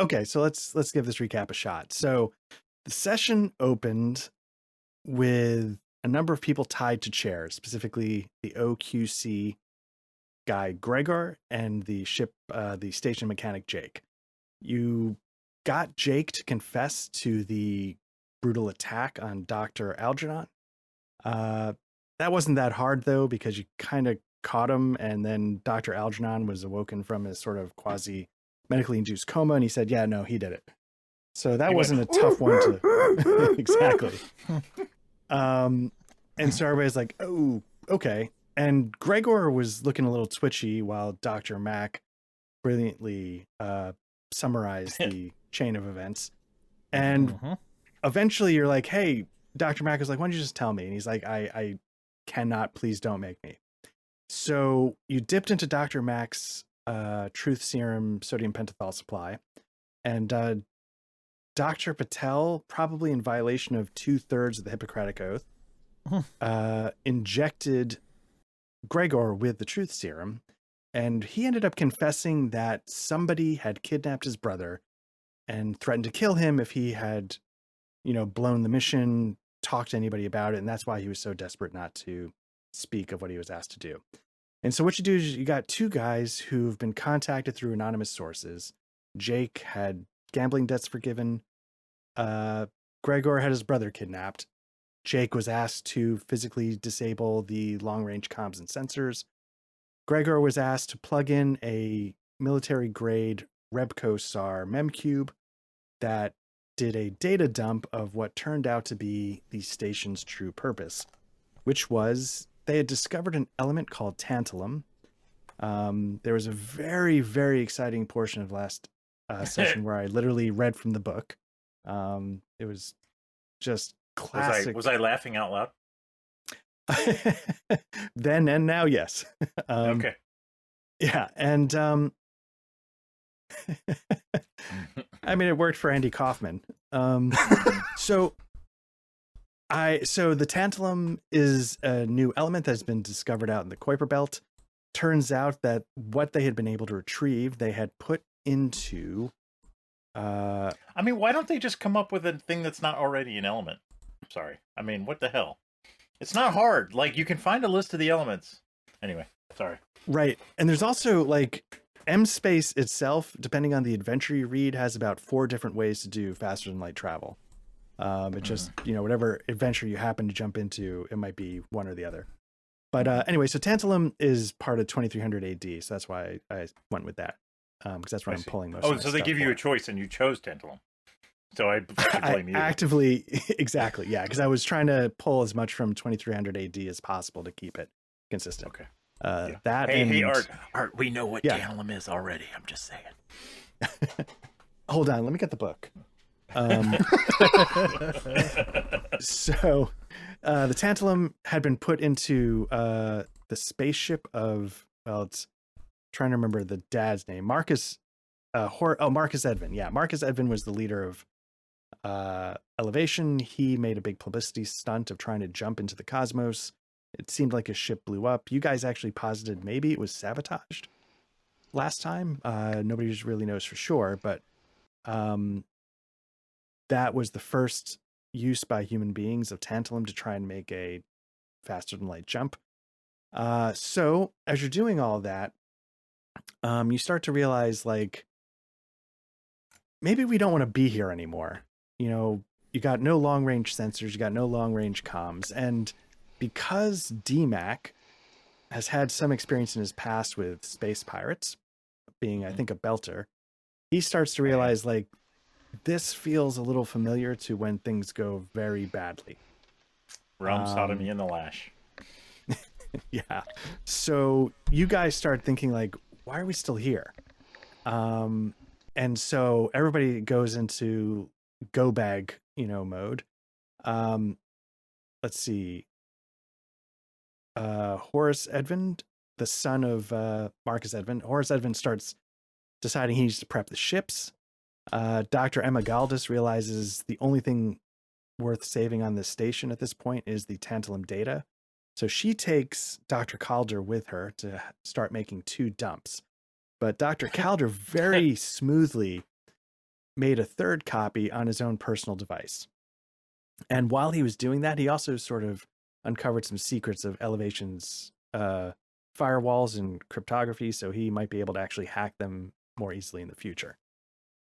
okay, so let's let's give this recap a shot. So the session opened with a number of people tied to chairs, specifically the OQC guy Gregor and the ship uh, the station mechanic Jake. You got Jake to confess to the brutal attack on Dr. Algernon. Uh, that wasn't that hard though, because you kind of caught him, and then Dr. Algernon was awoken from his sort of quasi medically induced coma, and he said, "Yeah, no, he did it." So that He wasn't went, a tough one to exactly. Um, and so everybody's like, "Oh, okay." And Gregor was looking a little twitchy while Doctor Mac brilliantly uh, summarized the chain of events. And Mhm. eventually, you're like, "Hey, Doctor Mac is like, why don't you just tell me?" And he's like, "I, I cannot. Please don't make me." So you dipped into Doctor Mac's uh, truth serum sodium pentothal supply, and uh, Dr. Patel, probably in violation of two thirds of the Hippocratic Oath, uh, injected Gregor with the truth serum. And he ended up confessing that somebody had kidnapped his brother and threatened to kill him if he had, you know, blown the mission, talked to anybody about it. And that's why he was so desperate not to speak of what he was asked to do. And so what you do is you got two guys who've been contacted through anonymous sources. Jake had gambling debts forgiven. Uh, Gregor had his brother kidnapped. Jake was asked to physically disable the long range comms and sensors. Gregor was asked to plug in a military grade Rebco SAR memcube that did a data dump of what turned out to be the station's true purpose, which was they had discovered an element called tantalum. Um, there was a very, very exciting portion of last uh, session where I literally read from the book. Um, it was just Was I classic. was I laughing out loud? then and now, yes. um, okay. Yeah, and um, I mean, it worked for Andy Kaufman. Um, so I so the tantalum is a new element that's been discovered out in the Kuiper Belt. Turns out that what they had been able to retrieve, they had put into uh I mean, why don't they just come up with a thing that's not already an element? Sorry. I mean, what the hell? It's not hard. Like you can find a list of the elements. Anyway, sorry. Right. And there's also like M space itself, depending on the adventure you read, has about four different ways to do faster than light travel. Um, it just, you know, whatever adventure you happen to jump into, it might be one or the other. But uh, anyway, so Tantalum is part of 2300 AD, so that's why I, went with that because that's where I I'm see. pulling most. Oh, so they give you for. a choice and you chose Tantalum. So I, I blame you. actively, exactly, yeah, because I was trying to pull as much from 2300 AD as possible to keep it consistent. Okay. Uh, Yeah. That Hey, and hey, Art. Art, we know what Yeah. Tantalum is already. I'm just saying. hold on, let me get the book. Um, so uh, the tantalum had been put into uh, the spaceship of well it's trying to remember the dad's name. Marcus uh, Hor- oh marcus edvin. Yeah marcus edvin was the leader of uh, elevation. He made a big publicity stunt of trying to jump into the cosmos. It seemed like his ship blew up. You guys actually posited maybe it was sabotaged last time. Uh, nobody just really knows for sure but um, that was the first use by human beings of tantalum to try and make a faster than light jump. Uh, so as you're doing all that, um, you start to realize like maybe we don't want to be here anymore. You know, you got no long range sensors, you got no long range comms, and because DMAC has had some experience in his past with space pirates, being I Mhm. think a belter, he starts to realize like this feels a little familiar to when things go very badly. Realm Um, sodomy and the lash. yeah. So you guys start thinking like, why are we still here? Um, and so everybody goes into go bag, you know, mode. Um, let's see. Uh, Horace Edvin, the son of uh, Marcus Edvin, Horace Edvin starts deciding he needs to prep the ships. Uh, Dr. Emma Galdus realizes the only thing worth saving on this station at this point is the tantalum data. So she takes Dr. Calder with her to start making two dumps. But Dr. Calder very smoothly made a third copy on his own personal device. And while he was doing that, he also sort of uncovered some secrets of Elevation's uh, firewalls and cryptography, so he might be able to actually hack them more easily in the future.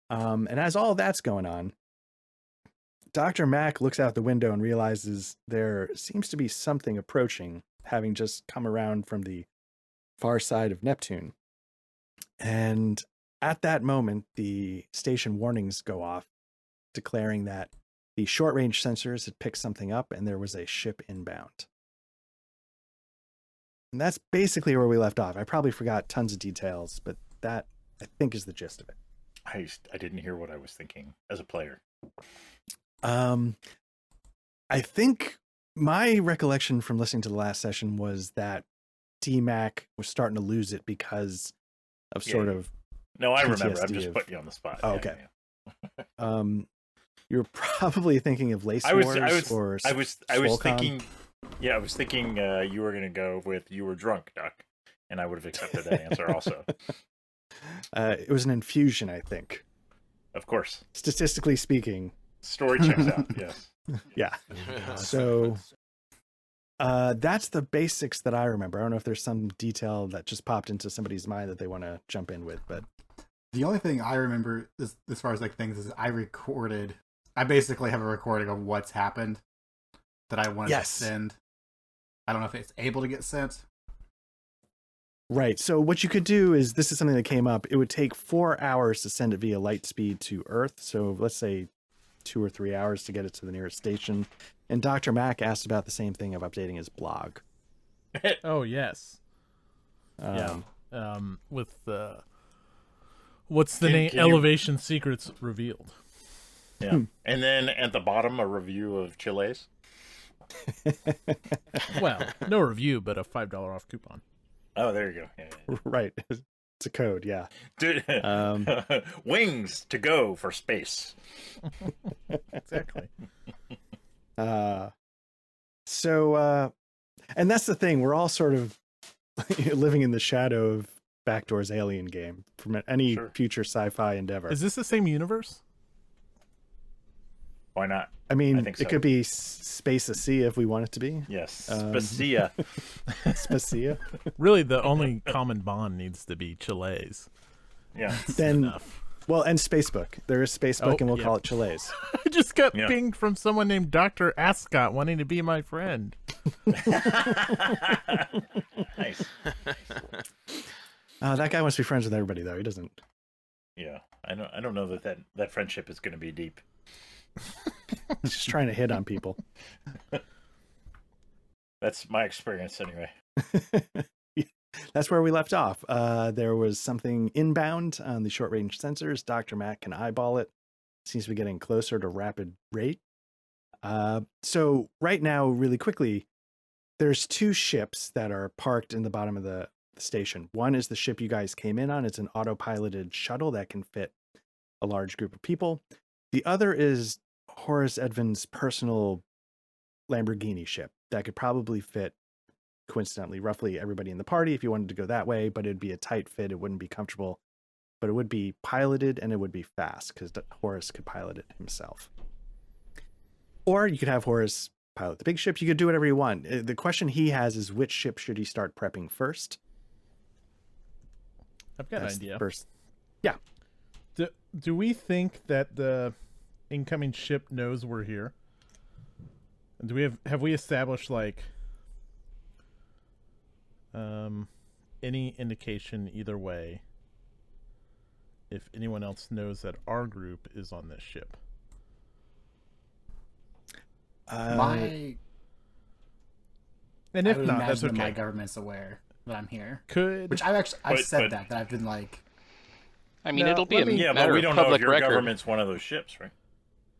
Um, and as all that's going on, Dr. Mack looks out the window and realizes there seems to be something approaching, having just come around from the far side of Neptune. And at that moment, the station warnings go off, declaring that the short range sensors had picked something up and there was a ship inbound. And that's basically where we left off. I probably forgot tons of details, but that I think is the gist of it. I I didn't hear what I was thinking as a player. Um, I think my recollection from listening to the last session was that DMAC was starting to lose it because of Yeah, sort of No, I remember. I'm just of- putting you on the spot. Oh, Yeah, okay. yeah. um you're probably thinking of Lace I was, Wars I was, or I was, I was Swolcom. thinking. Yeah, I was thinking uh, you were gonna go with you were drunk, Duck, and I would have accepted that answer also. uh, it was an infusion, I think. Of course, Statistically speaking, story checks out. Yes. yeah. So uh, that's the basics that I remember. I don't know if there's some detail that just popped into somebody's mind that they want to jump in with, but The only thing I remember as, as far as like things is I recorded. I basically have a recording of what's happened that I wanted Yes. to send. I don't know if it's able to get sent. Right. So what you could do is this is something that came up. It would take four hours to send it via light speed to Earth. So let's say two or three hours to get it to the nearest station. And Dr. Mack asked about the same thing of updating his blog. Oh yes. Um, Yeah. Um, with uh, what's the Can- name? can you- Elevation Secrets revealed. Yeah. Hmm. And then at the bottom, a review of Chili's. Well, no review, but a five dollar off coupon. Oh, there you go. Yeah, yeah. right. It's a code. Yeah. Dude, Um, wings to go for space. Exactly. Uh, so, uh, and that's the thing. We're all sort of living in the shadow of Backdoor's Alien game from any Sure. future sci-fi endeavor. Is this the same universe? Why not? I mean, I think it could be S- Space Sea if we want it to be. Yes. Um, Spacia. Spacia. Really, the only common bond needs to be Chili's. Yeah. then, Enough. well, and Spacebook. There is Spacebook, Oh, and we'll yeah. call it Chili's. I just got Yeah. pinged from someone named Doctor Ascot wanting to be my friend. nice. Uh, that guy wants to be friends with everybody, though. He doesn't. Yeah. I don't. I don't know that that, that friendship is going to be deep. Just trying to hit on people. That's my experience anyway. That's where we left off. Uh, there was something inbound on the short range sensors. Dr. Matt can eyeball it. Seems to be getting closer to rapid rate. Uh, so, right now, really quickly, there's two ships that are parked in the bottom of the station. One is the ship you guys came in on, it's an autopiloted shuttle that can fit a large group of people. The other is Horace Edvin's personal Lamborghini ship that could probably fit coincidentally roughly everybody in the party if you wanted to go that way but it'd be a tight fit it wouldn't be comfortable but it would be piloted and it would be fast because horace could pilot it himself or you could have horace pilot the big ship you could do whatever you want Uh, the question he has is which ship should he start prepping first I've got That's an idea. first Yeah. Do, do we think that the incoming ship knows we're here? And Do we have have we established like um any indication either way if anyone else knows that our group is on this ship? uh, my And I if would not, that's imagine that my government's aware that I'm here. Could Which I've actually I've But- said but- that that I've been like I mean, No, it'll be a me- Yeah, matter but we of don't know if your record. government's one of those ships, right?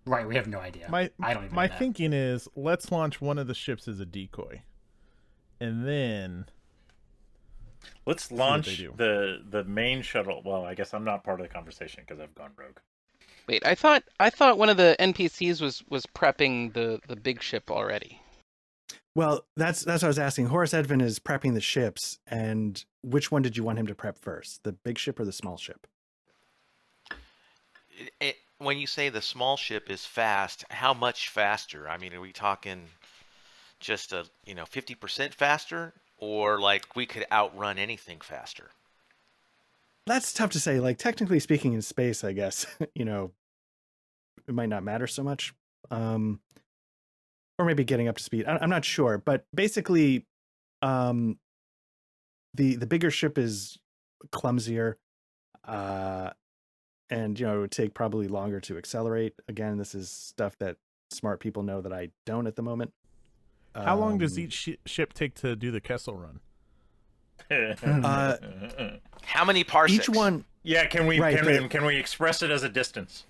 Right. We have no idea. my I don't even my know thinking is let's launch one of the ships as a decoy, and then Let's launch the the main shuttle. Well, I guess I'm not part of the conversation because I've gone rogue. Wait, I thought I thought one of the NPCs was was prepping the the big ship already. well that's that's what i was asking horace edvin is prepping the ships and which one did you want him to prep first the big ship or the small ship it, when you say the small ship is fast, how much faster? I mean, are we talking just a you know fifty percent faster, or like we could outrun anything faster? That's tough to say. Like technically speaking, in space, I guess you know it might not matter so much, um, or maybe getting up to speed. I, I'm not sure, but basically, um, the the bigger ship is clumsier, uh, and you know it would take probably longer to accelerate. Again, this is stuff that smart people know that I don't at the moment. How long does Um, each shi ship take to do the Kessel run? Uh, How many parsecs? Each one, yeah, can we Right, can, but- we can we express it as a distance?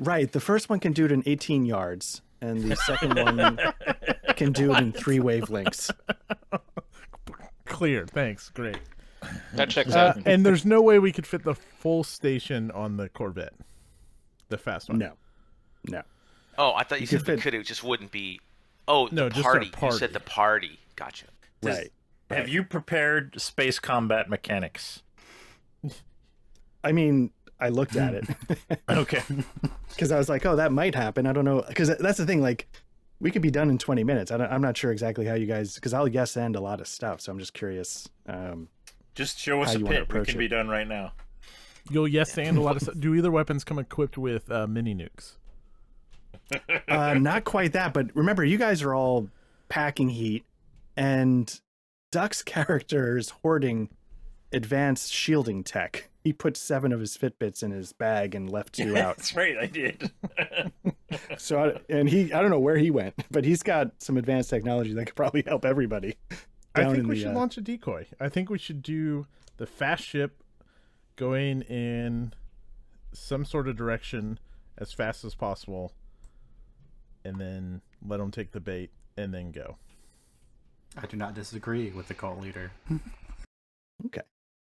right? The first one can do it in 18 yards, and the second one can do it in three wavelengths. Clear. Thanks. Great. That checks Uh, out. and there's no way we could fit the full station on the Corvette, the fast one. No, no. Oh, I thought you, You said could we fit- could. It just wouldn't be. Oh, No, the just our party. You said the party. Gotcha. Does- right. Have you prepared space combat mechanics? I mean, I looked at it Okay. because I was like, oh, that might happen. I don't know. Because that's the thing. Like, we could be done in 20 minutes. I don't, I'm not sure exactly how you guys, because I'll yes end a lot of stuff. So I'm just curious. Um, Just show us How a you wanna pit. We can it. be done right now. You'll yes and a lot of. Do either weapons come equipped with uh, mini nukes? uh, not quite that, but remember, you guys are all packing heat, and Duck's character is hoarding advanced shielding tech. He put seven of his Fitbits in his bag and left two out. That's right. I did. So, I, and he, I don't know where he went, but he's got some advanced technology that could probably help everybody. I think in we the, should uh, launch a decoy. I think we should do the fast ship going in some sort of direction as fast as possible, and then let them take the bait and then go. I do not disagree with the cult leader. Okay.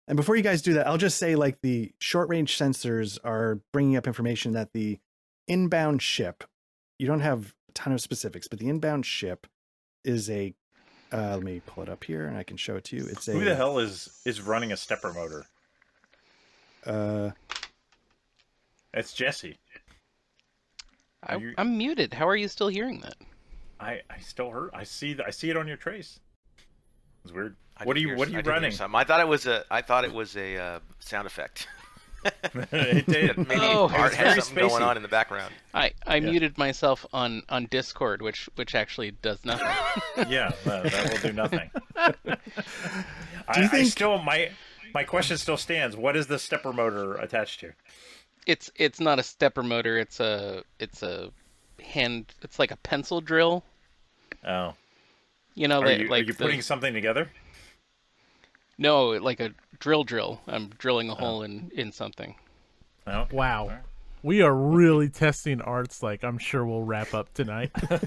And before you guys do that, I'll just say like the short range sensors are bringing up information that the inbound ship, you don't have a ton of specifics, but the inbound ship is a. Uh, let me pull it up here and I can show it to you. It's a. Who the hell is is running a stepper motor? Uh, It's Jesse. I, you- I'm muted. How are you still hearing that? I I still heard. I see. I see it on your trace. It's weird. I What are you What are you did hear running? something. I thought it was a. I thought it was a uh, sound effect. it did. Maybe Oh, Art has very something going on in the background. I, I Yeah. muted myself on, on Discord, which which actually does nothing. Yeah, that, that will do nothing. I, Do you I think- still my my question still stands. What is the stepper motor attached to? it's it's not a stepper motor. It's a it's a hand. It's like a pencil drill. Oh, You know, are like you, like are you the- putting something together? No, like a drill drill. I'm drilling a Oh. hole in in something. No. Wow. We are really testing arts like I'm sure we'll wrap up tonight. It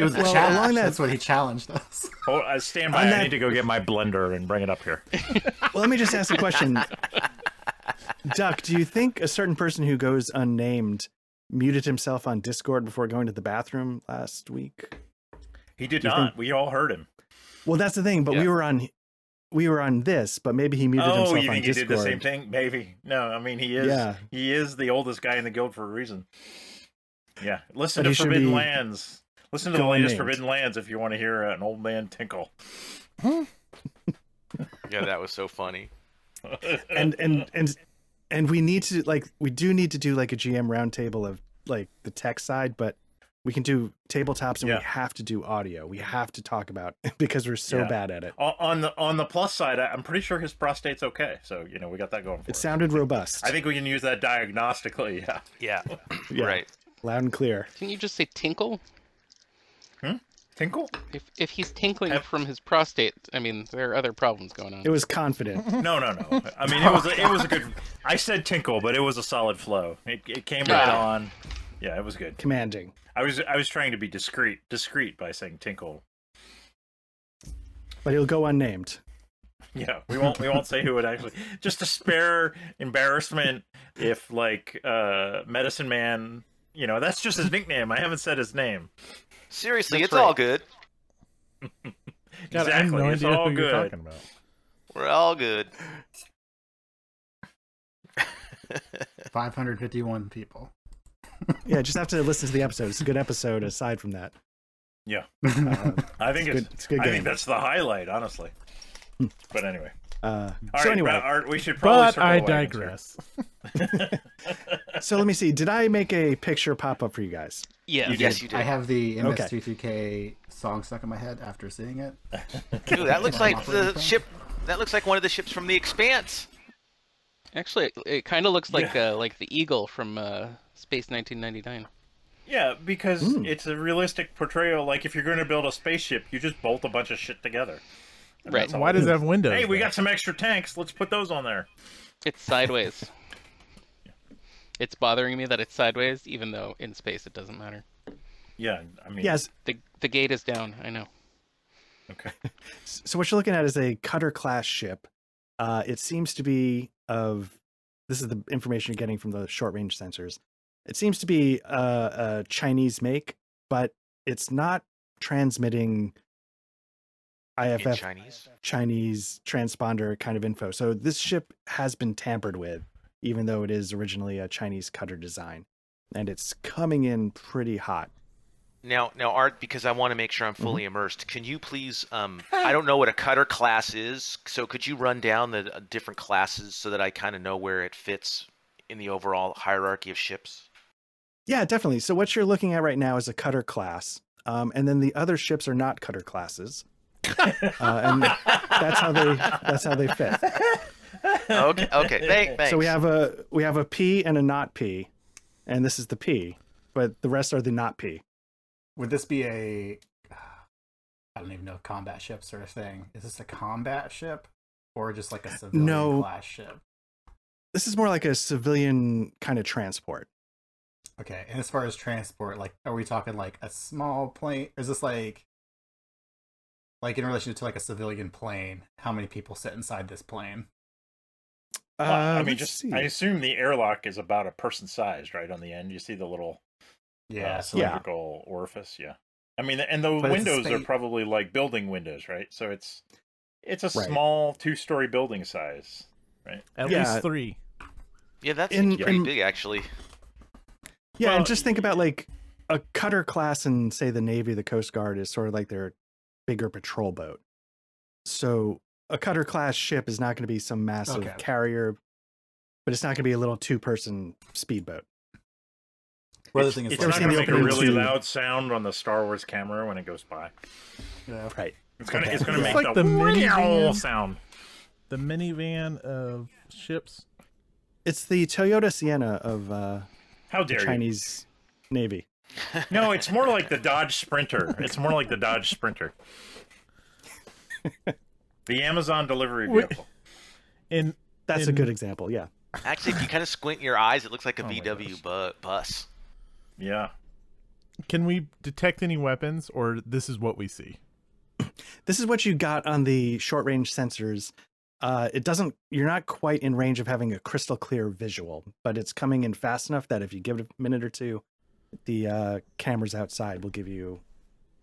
was a Well, challenge. along that- That's what he challenged us. Oh, uh, stand by. On I need to go get my blender and bring it up here. well, let me just ask a question. Duck, do you think a certain person who goes unnamed muted himself on Discord before going to the bathroom last week? He did not. think- We all heard him. Well, that's the thing. But we were on, we were on this, but maybe he muted oh, himself you on think he Discord. did the same thing? Maybe. No, I mean he is. Yeah. He is the oldest guy in the guild for a reason. Yeah. Listen But to Forbidden Lands. Listen to the latest unnamed. Forbidden Lands if you want to hear uh, an old man tinkle. Yeah, that was so funny. and and and and we need to like we do need to do like a GM roundtable of like the tech side, but we can do tabletops and Yeah. we have to do audio. We have to talk about because we're so Yeah. bad at it. On the on the plus side, I- I'm pretty sure his prostate's okay. So you know we got that going for It us. sounded robust, I think we can use that diagnostically. Yeah. Yeah. Yeah. Right. loud and clear. Can you just say tinkle? Hmm? Tinkle? If if he's tinkling Have- from his prostate, I mean there are other problems going on. It was confident. No, no, no. I mean, it was a, it was a good. I said tinkle, but it was a solid flow. It, it came right Yeah. on. Yeah, it was good. commanding. I was I was trying to be discreet, discreet by saying tinkle. But he'll go unnamed. Yeah, we won't we won't say who it actually. Just to spare embarrassment, if like uh Medicine Man, you know, that's just his nickname. I haven't said his name. Seriously, That's it's all good. God, I have exactly, no it's all who you're good. talking about. We're all good. 551 people. Yeah, just have to listen to the episode. It's a good episode. Aside from that, Yeah, uh, I think It's it's, good- it's a good I game. think that's the highlight, honestly. but anyway, uh, All so right, anyway, Brett, Art, we should probably. But I the wagons here. digress. so let me see. Did I make a picture pop up for you guys? Yeah. You yes, you did. I have the Okay. MS-22K song stuck in my head after seeing it. Ooh, that looks like the plan? ship. That looks like one of the ships from the Expanse. Actually, it, it kind of looks like uh, like the eagle from uh, Space 1999. Yeah, because Mm. it's a realistic portrayal. Like if you're going to build a spaceship, you just bolt a bunch of shit together. And Right. that's all Why does it have windows? Hey, we though? got some extra tanks. Let's put those on there. It's sideways. it's bothering me that it's sideways, even though in space it doesn't matter. Yeah, I mean, Yes. The the gate is down. I know. Okay. So what you're looking at is a cutter class ship. Uh, it seems to be of. This is the information you're getting from the short range sensors. It seems to be a, a Chinese make, but it's not transmitting In IFF Chinese. Chinese transponder kind of info. So this ship has been tampered with, even though it is originally a Chinese cutter design, and it's coming in pretty hot. Now, now, Art, because I want to make sure I'm fully immersed, can you please? Um, I don't know what a cutter class is, so could you run down the uh, different classes so that I kind of know where it fits in the overall hierarchy of ships? Yeah, definitely. So what you're looking at right now is a cutter class, um, and then the other ships are not cutter classes, uh, and that's how they that's how they fit. Okay, okay, thank, thanks. So we have a we have a P and a not P, and this is the P, but the rest are the not P. Would this be a? I don't even know if combat ships are a thing. Is this a combat ship or just like a civilian No. class ship? This is more like a civilian kind of transport. Okay, and as far as transport, like, are we talking like a small plane? Or is this like, like in relation to like a civilian plane? How many people sit inside this plane? Uh, Well, I mean, just see. I assume the airlock is about a person sized, right? On the end, you see the little Yeah, uh, so Yeah. cylindrical orifice. Yeah, I mean, and the But it's a windows are probably like building windows, right? So it's it's a Right. small two-story building size. Right? At Yeah. least three. yeah, that in- seems pretty in- big, actually. Yeah, Well, and just think about like a cutter class in say the Navy, the Coast Guard is sort of like their bigger patrol boat. So a cutter class ship is not going to be some massive Okay. carrier, but it's not going to be a little two person speedboat. Well, the it's thing is, it's ever not going to the make a really to- loud sound on the Star Wars camera when it goes by. yeah. Right. It's gonna Okay. it's gonna It's make like the, the minivan. sound. The minivan of ships. It's the Toyota Sienna of uh, How the dare Chinese Navy. No, it's more like the Dodge Sprinter. It's more like the Dodge Sprinter. the Amazon delivery Wait. vehicle. In That's a good example. Yeah. Actually, if you kind of squint your eyes, it looks like a Oh VW bu- bus. Yeah. can we detect any weapons, or this is what we see? This is what you got on the short range sensors. Uh, it doesn't, you're not quite in range of having a crystal clear visual, but it's coming in fast enough that if you give it a minute or two, the uh, cameras outside will give you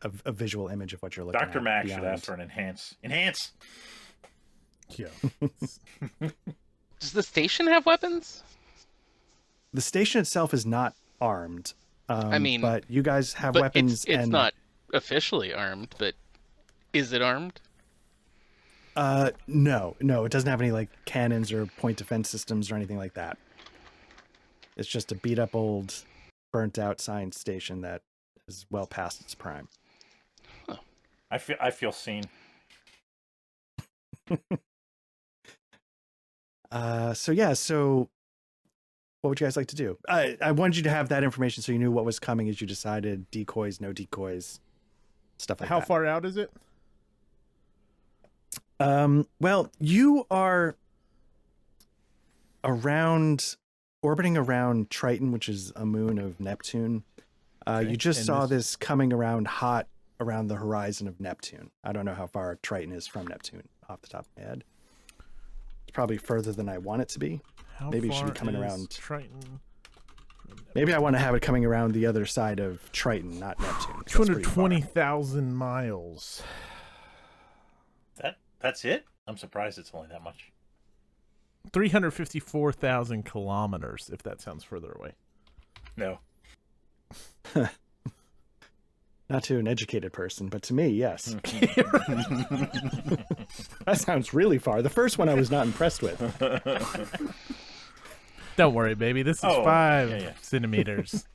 a, a visual image of what you're looking at. Dr. Max should beyond- ask for an enhance. Enhance. Yeah. Does the station have weapons? The station itself is not armed. Um, mean, but you guys have but weapons it's, it's and not officially armed, but is it armed? Uh, no, no, it doesn't have any like cannons or point defense systems or anything like that. It's just a beat up old, burnt out science station that is well past its prime. I feel I feel seen. Uh, so yeah, so what would you guys like to do? I I wanted you to have that information so you knew what was coming as you decided decoys, no decoys, stuff like How that. How far out is it? Um, well, you are around orbiting around Triton, which is a moon of Neptune. Uh, Okay, You just and saw this- this coming around hot around the horizon of Neptune. I don't know how far Triton is from Neptune off the top of my head. It's probably further than I want it to be. How Maybe it should be coming around. Triton. Maybe I want to have it coming around the other side of Triton, not Neptune. Two hundred twenty thousand miles. That that's it? I'm surprised it's only that much. 354,000 kilometers, if that sounds further away. No. Not to an educated person, but to me, yes. Hmm. that sounds really far. The first one I was not impressed with. Don't worry, baby. This is Oh, five yeah, yeah. centimeters.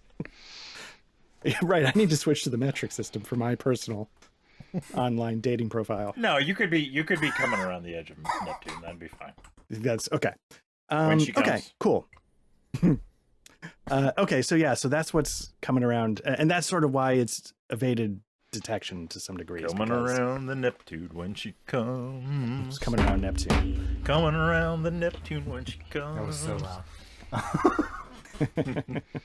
Yeah, right. I need to switch to the metric system for my personal online dating profile. No, you could be you could be coming around the edge of Neptune. That'd be fine. That's okay. Um, she okay, comes. cool. uh, okay, so yeah, so that's what's coming around, and that's sort of why it's evaded detection to some degree. Coming around the Neptune when she comes. Coming around Neptune. Coming around the Neptune when she comes. That was so loud.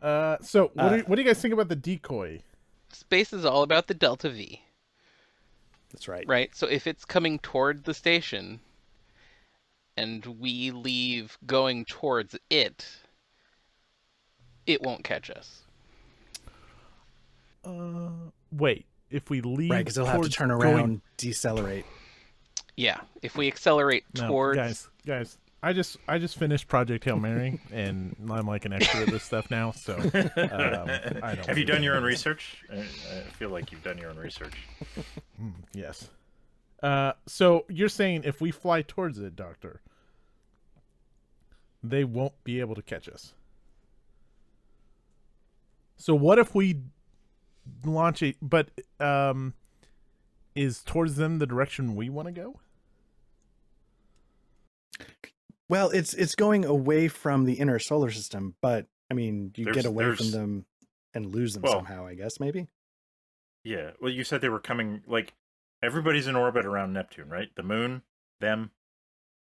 Uh, so what, Uh, do, what do you guys think about the decoy? Space is all about the delta V, That's right. right? So if it's coming toward the station and we leave going towards it, it won't catch us. Uh, wait. If we leave, Right, because they'll have to towards turn going- around, decelerate. Yeah, if we accelerate No, towards guys, guys. I just I just finished Project Hail Mary, and I'm like an expert at this stuff now. So, um, I don't Have you done your own research? I, I feel like you've done your own research. Yes. Uh, so you're saying if we fly towards it, Doctor, they won't be able to catch us. So what if we launch a but um is towards them the direction we want to go? Well, it's it's going away from the inner solar system, but I mean, you There's- get away from them and lose them Well- somehow. I guess maybe. Yeah. Well, you said they were coming. Like everybody's in orbit around Neptune, right? The moon, them.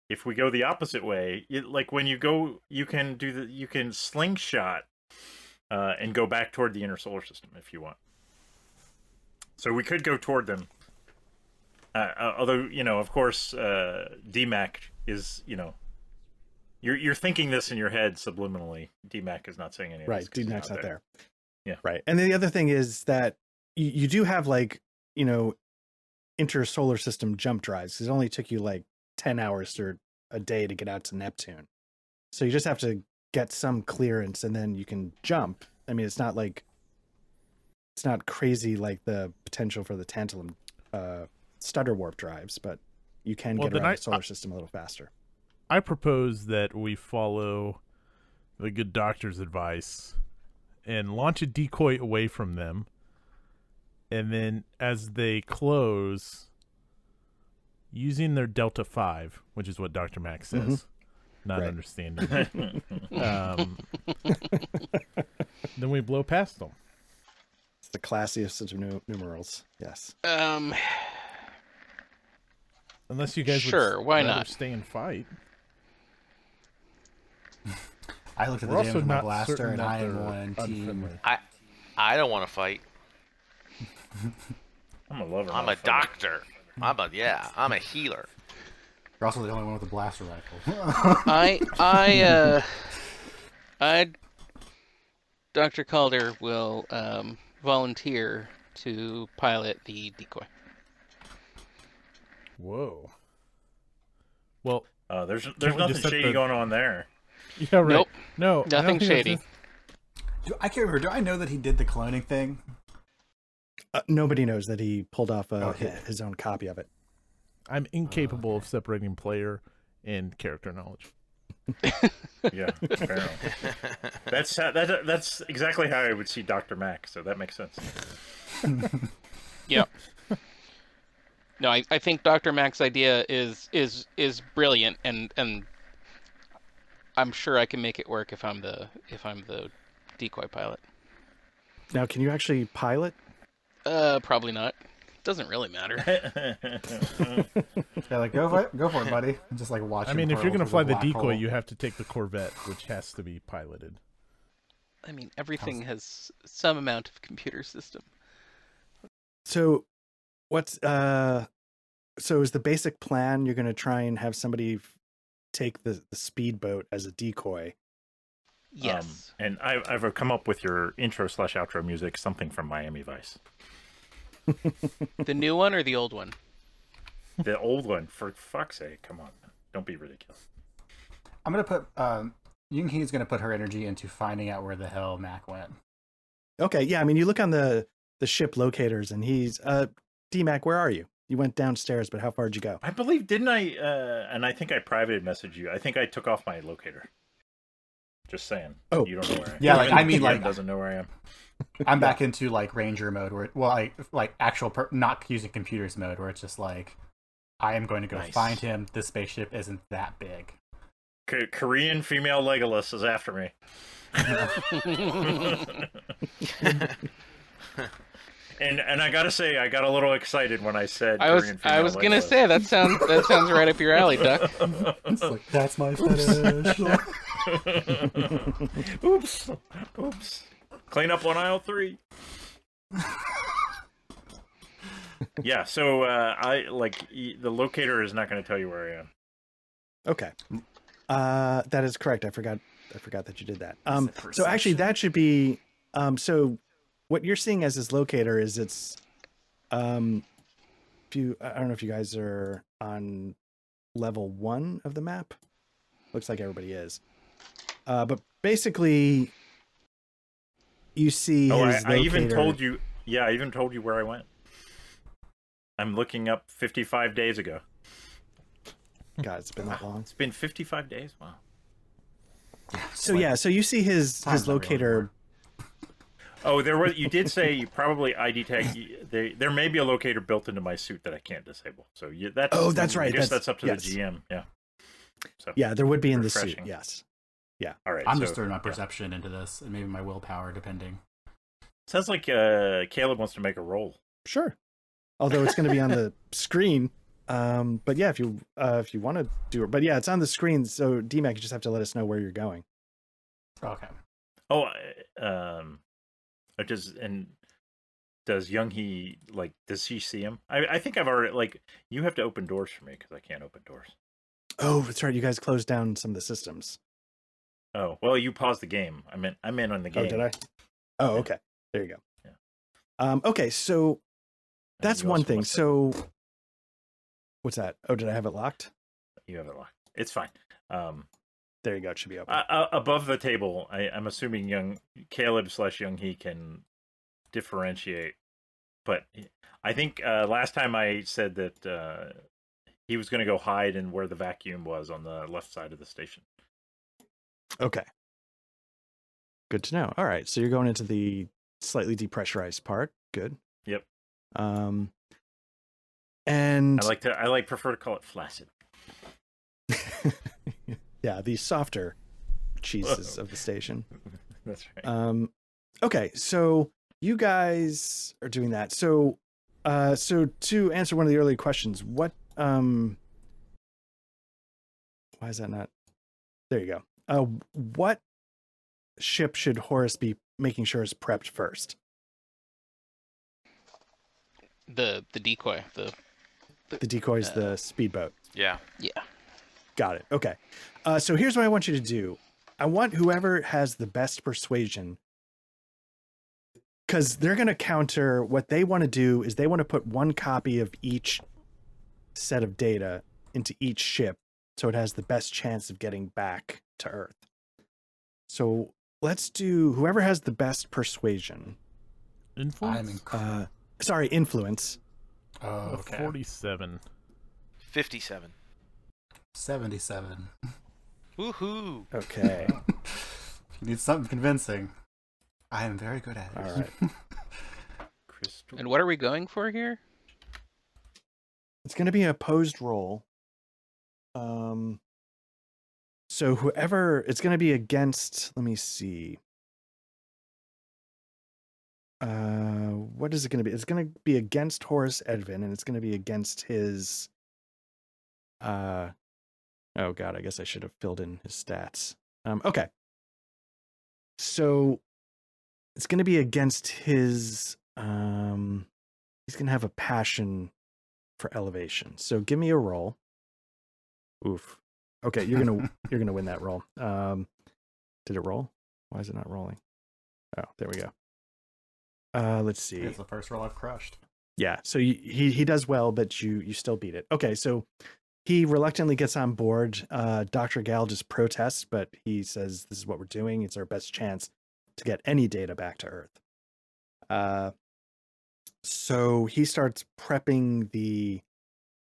If we go the opposite way, it, like when you go, you can do the you can slingshot uh, and go back toward the inner solar system if you want. So we could go toward them. Uh, uh, although you know, of course, uh, DMAC is you know, you're you're thinking this in your head subliminally. DMAC is not saying anything. right DMAC's not there. Yeah. right and then the other thing is that you, you do have like you know inter-solar system jump drives. it only took you like 10 hours or a day to get out to neptune so you just have to get some clearance and then you can jump i mean it's not like it's not crazy like the potential for the tantalum uh stutter warp drives but you can Well, get around I- the solar system a little faster I propose that we follow the good doctor's advice and launch a decoy away from them. And then as they close, using their Delta 5, which is what Dr. Max says, Mhm. not Right. understanding, um, then we blow past them. it's the classiest of nu- numerals yes um Unless you guys Sure, would why not? stay and fight. I looked at the We're damage of my blaster, and I am they're one team. I I don't want to fight. I'm a lover. I'm a fighter. doctor. I'm a yeah. I'm a healer. You're also the only one with a blaster rifle. I I uh I Dr. Calder will um volunteer to pilot the decoy. Whoa. Well, Uh, there's there's nothing shady the- going on there. yeah, right. Nope. No, Nothing shady. it. Do- I can't remember. Do I know that he did the cloning thing? uh, nobody knows that he pulled off uh, Okay. hi- his own copy of it I'm incapable of separating player and character knowledge. Yeah, fair enough. That's how, that, that's exactly how I would see Doctor Mac. So that makes sense. yeah. No, I, I think Dr. Mac's idea is is is brilliant and and I'm sure I can make it work if I'm the if I'm the decoy pilot. now can you actually pilot Uh probably not. Doesn't really matter. Yeah, like go for it, go for it, buddy. Just like watch. I mean, if you're going to fly the decoy, hole. you have to take the Corvette, which has to be piloted. I mean, everything has some amount of computer system. So, what's uh, so is the basic plan? You're going to try and have somebody f- take the the speedboat as a decoy. Yes. Um, and I, I've come up with your intro slash outro music, something from Miami Vice, the new one or the old one? the old one. For fuck's sake, come on. Don't be ridiculous. I'm gonna put um Young Hee's gonna put her energy into finding out where the hell Mac went. Okay, yeah. I mean, you look on the the ship locators, and he's uh, DMAC. Where are you? You went downstairs, but how far did you go? I believe didn't I? Uh, and I think I private message you. I think I took off my locator. Just saying. Oh. you don't know where I am. Yeah, like, I mean, like- doesn't know where I am. I'm back into like ranger mode where well I like actual per- not using computers mode where it's just like I am going to go Nice. find him. This spaceship isn't that big. K- Korean female Legolas is after me. and and I gotta say, I got a little excited when I said I was Korean I was gonna Legolas. say that sounds that sounds right up your alley, Duck. It's like that's my fetish. Oops. Oops. Clean up on aisle three. yeah, so uh, I like the locator is not going to tell you where I am. Okay, uh, that is correct. I forgot. I forgot that you did that. Um, so actually, that should be. Um, so what you're seeing as this locator is it's. Um, if you, I don't know if you guys are on level one of the map. Looks like everybody is. Uh, but basically, you see. Oh, I, his I even told you. Yeah, I even told you where I went. I'm looking up 55 days ago. God, it's been that long. It's been 55 days. Wow. So yeah, so you see his his not real locator. Anymore. Oh, there was. You did say you probably ID tag. you- They, there may be a locator built into my suit that I can't disable. So you, that's. Oh, that's right. I guess that's- that's, up to yes. the GM. Yeah. So Yeah, there would be in the suit. Yes. Yeah. all right. I'm so, just throwing my yeah. perception into this and maybe my willpower depending. Sounds like uh, Caleb wants to make a roll. Sure. Although it's going to be on the screen. Um, but yeah, if you uh, if you want to do it, but yeah, it's on the screen. So DMAC, you just have to let us know where you're going. Okay. Oh, uh, um, does and does Young He like? Does he see him? I I think I've already like. You have to open doors for me because I can't open doors. Oh, that's right. You guys closed down some of the systems. Oh well, you paused the game. I meant I'm in on the game. Oh, did I? Oh, okay. There you go. Yeah. Um, okay, so that's one thing. So what's that? Oh, did I have it locked? you have it locked. It's fine. Um, There you go. It should be open. uh, uh, above the table, I, I'm assuming young Caleb slash Young He can differentiate, but I think uh, last time I said that uh, he was going to go hide in where the vacuum was on the left side of the station. Okay. Good to know. All right. So you're going into the slightly depressurized part. Good. Yep. Um and I like to I like prefer to call it flaccid. yeah, the softer cheeses of the station. That's right. Um okay, so you guys are doing that. So uh so to answer one of the earlier questions, what um why is that not there you go. Uh what ship should Horace be making sure is prepped first? The the decoy. The The decoy's Uh, the speedboat. Yeah. yeah. Got it. Okay. Uh, so here's what I want you to do. I want whoever has the best persuasion, because they're going to counter what they want to do is they want to put one copy of each set of data into each ship, so it has the best chance of getting back to Earth. So let's do whoever has the best persuasion. Influence? I'm in. Uh, sorry, influence. oh, okay. 47. Fifty-seven. Seventy-seven. Woohoo! Okay. you need something convincing. I am very good at it. All right. Crystal. And what are we going for here? It's going to be a opposed roll. Um, so whoever it's going to be against. Let me see. Uh, what is it going to be? It's going to be against Horace Edvin, and it's going to be against his. Uh, oh God, I guess I should have filled in his stats. Um, okay. So, it's going to be against his. Um, he's going to have a passion for elevation. So give me a roll. Oof. Okay, you're gonna you're gonna win that roll. Um, did it roll? Why is it not rolling? Oh, there we go. Uh, let's see. It's the first roll I've crushed. Yeah, so you, he he does well, but you you still beat it. Okay, so he reluctantly gets on board. Uh, Dr. Gal just protests, but he says, This is what we're doing. It's our best chance to get any data back to Earth. Uh, so he starts prepping the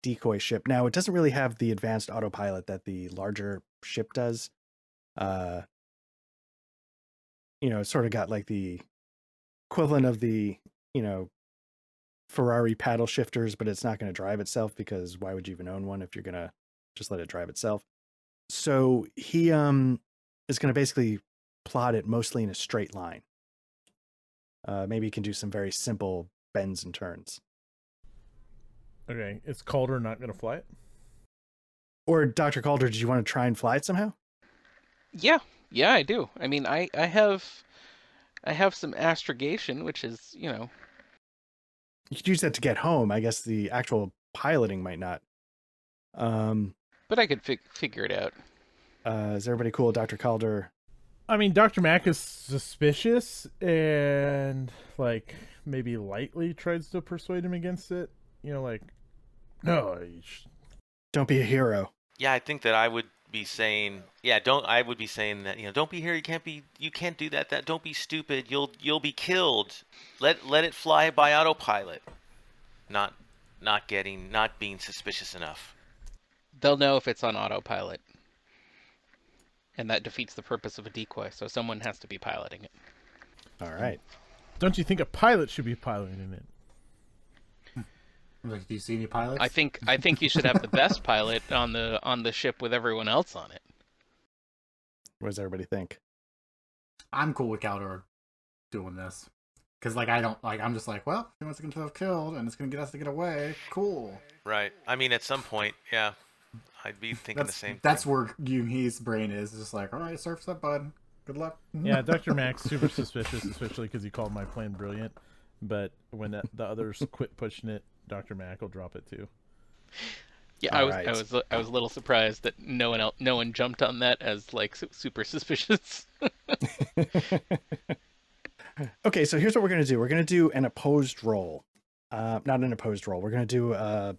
decoy ship. Now, it doesn't really have the advanced autopilot that the larger ship does. Uh, you know, it's sort of got like the equivalent of the, you know, Ferrari paddle shifters, but it's not going to drive itself because why would you even own one if you're going to just let it drive itself? So he um is going to basically plot it mostly in a straight line. Uh, maybe he can do some very simple bends and turns. Okay, is Calder not going to fly it? Or Dr. Calder, did you want to try and fly it somehow? Yeah, yeah, I do. I mean, I I have I have some astrogation, which is you know You could use that to get home. I guess the actual piloting might not. Um, but I could fig- figure it out. uh, is everybody cool, Dr. Calder? I mean, Dr. Mack is suspicious and, like, maybe lightly tries to persuade him against it. You know, like, no, you sh- Don't be a hero. Yeah, I think that I would be saying, yeah, don't. I would be saying that, you know, don't be here. You can't be. You can't do that. That don't be stupid. You'll you'll be killed. Let let it fly by autopilot. Not not getting not being suspicious enough. They'll know if it's on autopilot, and that defeats the purpose of a decoy. So someone has to be piloting it. All right. don't you think a pilot should be piloting it? Like, do you see any pilots? I think I think you should have the best pilot on the on the ship with everyone else on it. What does everybody think? I'm cool with Calder doing this. Because, like, I don't, like, I'm just like, well, he wants to get himself killed and it's going to get us to get away. Cool. Right. I mean, at some point, yeah, I'd be thinking the same. that's thing. where Yoonhee's brain is. it's Just like, all right, surf's up, bud. Good luck. Yeah, Dr. Max super suspicious, especially because he called my plan brilliant. But when the, the others quit pushing it, Dr. Mack will drop it too. Yeah, I was I was I was a little surprised that no one else, no one jumped on that as like super suspicious. okay, so here's what we're going to do. We're going to do an opposed roll. Uh, not an opposed roll. We're going to do a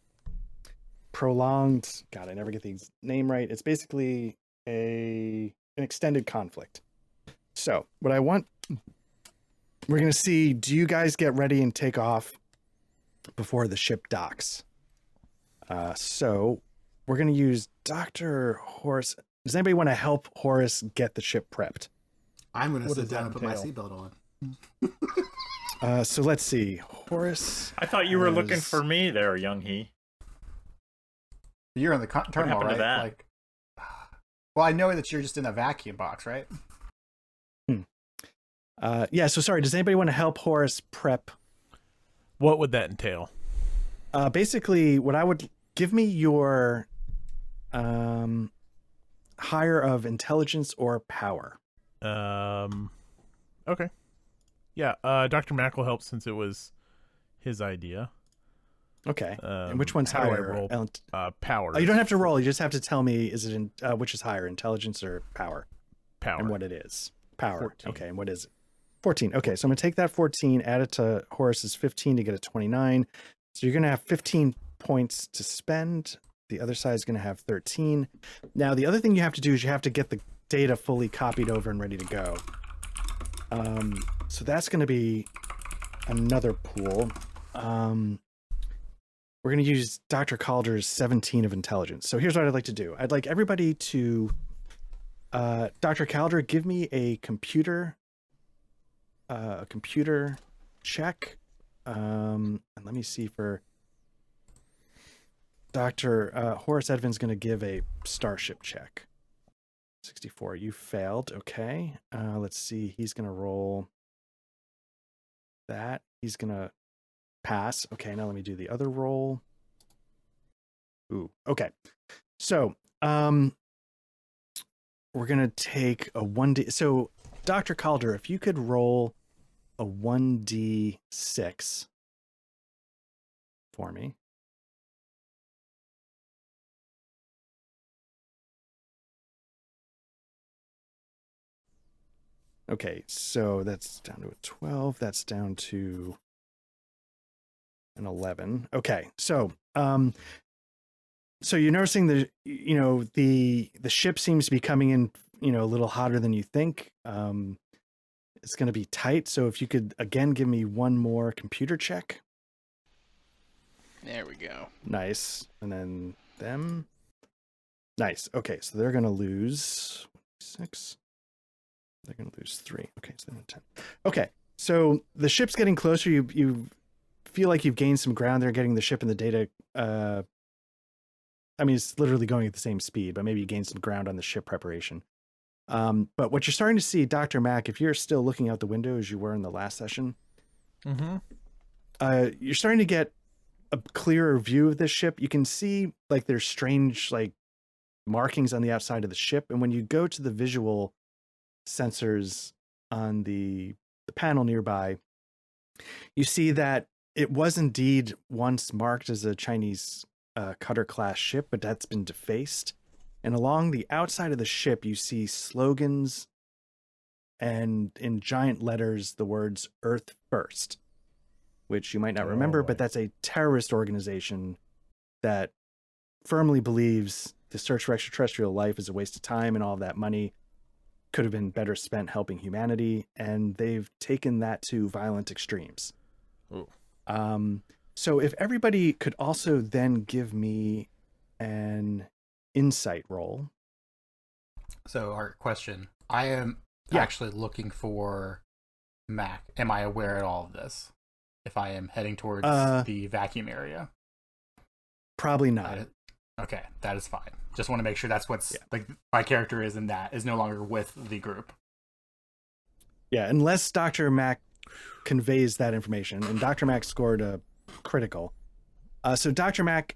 prolonged. God, I never get the name right. It's basically a an extended conflict. So, what I want, we're going to see. Do you guys get ready and take off before the ship docks? Uh, so, we're going to use Doctor Horace. Does anybody want to help Horace get the ship prepped? I'm going to sit down and put my seatbelt on. Uh, so let's see. Horace. I thought you were looking for me there, Young Hee. You're in the con- terminal, happened to right? that? Like, well, I know that you're just in a vacuum box, right? Uh, yeah. So sorry. Does anybody want to help Horace prep? What would that entail? Uh, basically, what I would give me your um, higher of intelligence or power. Um, okay. Yeah, uh, Dr. Mack will help since it was his idea. Okay. Um, and which one's how do I higher? roll? Uh, power. Oh, you don't have to roll. You just have to tell me is it in uh, which is higher, intelligence or power, power. and what it is. Power. 14. Okay. And what is it? Fourteen. Okay. So I'm gonna take that fourteen, add it to Horace's fifteen to get a twenty-nine. So you're gonna have fifteen points to spend. The other side is gonna have thirteen. Now the other thing you have to do is you have to get the data fully copied over and ready to go. Um, so that's gonna be another pool. Um, we're going to use Dr. Calder's 17 of intelligence. So here's what I'd like to do. I'd like everybody to, uh, Dr. Calder, give me a computer, uh, a computer check. Um, and let me see for Dr. Uh, Horace Edvin's going to give a starship check. 64. You failed. Okay. Uh, let's see. He's going to roll that. He's going to pass. Okay, now let me do the other roll. Ooh, okay. So, um we're going to take a 1d so Dr. Calder, if you could roll a 1d6 for me. Okay, so that's down to a 12. That's down to an 11. Okay, so um, so you're noticing the you know the the ship seems to be coming in you know a little hotter than you think. Um, it's going to be tight. So if you could again give me one more computer check. There we go. Nice. And then them. Nice. Okay, so they're gonna lose six. They're gonna lose three. Okay, so they're ten. Okay, so the ship's getting closer. You you feel like you've gained some ground there, getting the ship and the data. Uh, I mean, it's literally going at the same speed, but maybe you gained some ground on the ship preparation. Um, but what you're starting to see, Doctor Mac, if you're still looking out the window as you were in the last session, Mm-hmm. uh, you're starting to get a clearer view of this ship. You can see like there's strange like markings on the outside of the ship, and when you go to the visual sensors on the the panel nearby, you see that it was indeed once marked as a Chinese uh, cutter class ship, but that's been defaced. And along the outside of the ship, you see slogans and in giant letters the words Earth First, which you might not remember, but Oh. that's a terrorist organization that firmly believes the search for extraterrestrial life is a waste of time and all of that money could have been better spent helping humanity. And they've taken that to violent extremes. Ooh. Um, so if everybody could also then give me an insight roll. So, our question: I am Yeah. actually looking for Mac. Am I aware at all of this? If I am heading towards Uh, the vacuum area, Probably not. is- okay, that is fine. Just want to make sure that's what's Yeah. like my character is in that is no longer with the group. Yeah, unless Dr. Mac conveys that information, and Dr. Mac scored a critical. Uh, so, Dr. Mac,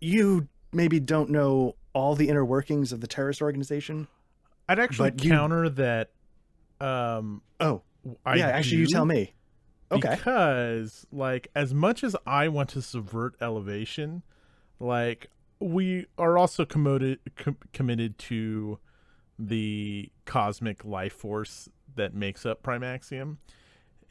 you maybe don't know all the inner workings of the terrorist organization. I'd actually But you- counter that. Um, Oh, I yeah, actually, you tell me. Okay. Because, like, as much as I want to subvert elevation, like, we are also committed com- committed to the cosmic life force that makes up Primaxium.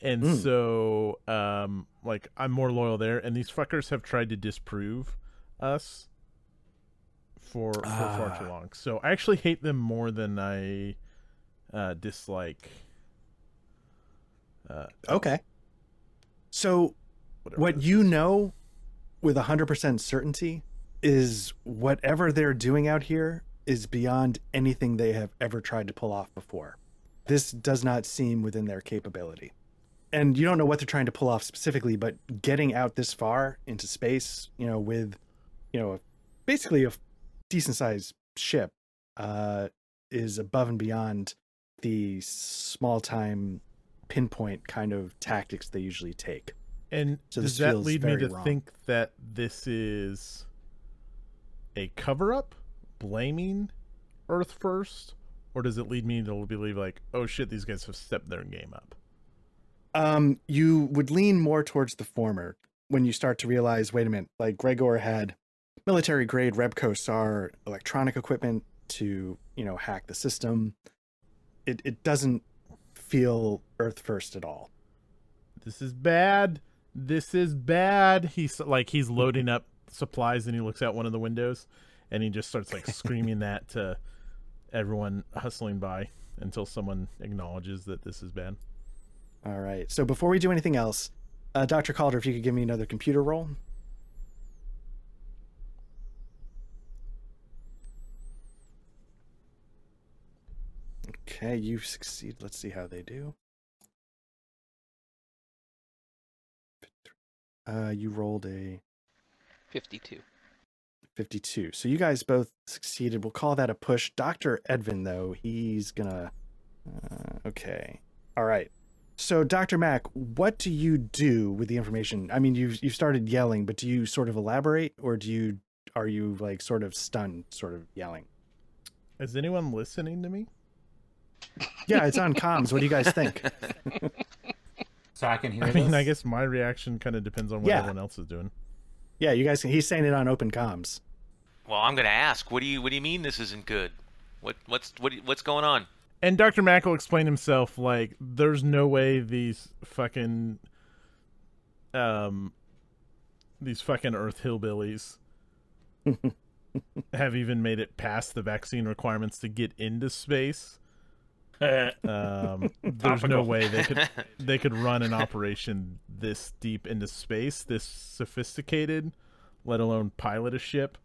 And Mm. so, um, like, I'm more loyal there. And these fuckers have tried to disprove us for, for far too Ah. long. So I actually hate them more than I uh, dislike. Uh, Okay. So, what you know with 100% certainty is whatever they're doing out here is beyond anything they have ever tried to pull off before. This does not seem within their capability. And you don't know what they're trying to pull off specifically, but getting out this far into space, you know, with, you know, basically a decent sized ship, uh, is above and beyond the small time pinpoint kind of tactics they usually take. And So does that lead me to wrong. think that this is a cover up, blaming Earth first? Or does it lead me to believe, like, oh shit, these guys have stepped their game up? Um, you would lean more towards the former when you start to realize, wait a minute, like Gregor had military grade Rebco SAR electronic equipment to, you know, hack the system. It it doesn't feel Earth first at all. This is bad. This is bad. He's like, he's loading up supplies and he looks out one of the windows and he just starts like screaming that to everyone hustling by until someone acknowledges that this is bad. All right. So before we do anything else, uh, Dr. Calder, if you could give me another computer roll. Okay, you succeed. Let's see how they do. Uh, you rolled a 52. 52. So you guys both succeeded. We'll call that a push. Dr. Edvin, though, he's gonna. Uh, okay. All right. So, Dr. Mack, what do you do with the information? I mean, you've you've started yelling, but do you sort of elaborate, or do you are you like sort of stunned, sort of yelling? Is anyone listening to me? Yeah, it's on comms. What do you guys think? So I can hear I mean, this? I guess my reaction kind of depends on what Yeah. everyone else is doing. Yeah, you guys. He's saying it on open comms. Well, I'm gonna ask. What do you What do you mean this isn't good? What What's what What's going on? And Dr. Mack will explain himself like there's no way these fucking um these fucking earth hillbillies have even made it past the vaccine requirements to get into space. Um, there's no way they could they could run an operation this deep into space, this sophisticated, let alone pilot a ship.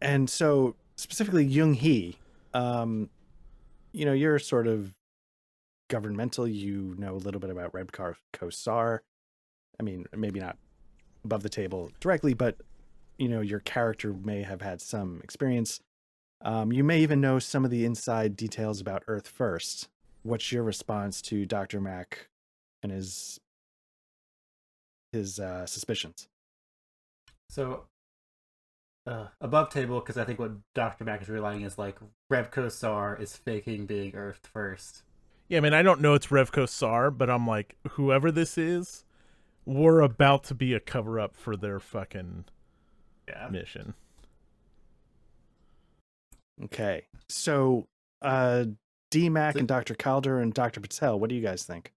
and so specifically Jung Hee, um, you know, you're sort of governmental. You know a little bit about Rebcar Kosar. I mean, maybe not above the table directly, but you know, your character may have had some experience. Um, you may even know some of the inside details about Earth First. What's your response to Doctor Mack and his his uh, suspicions? So, uh, above table, because I think what Dr. Mack is realizing is like Revco Sar is faking being Earth first. Yeah, I mean, I don't know it's Revco Sar, but I'm like, whoever this is, we're about to be a cover up for their fucking Yeah. mission. Okay. So, uh, DMAC and Dr. Calder and Dr. Patel, what do you guys think?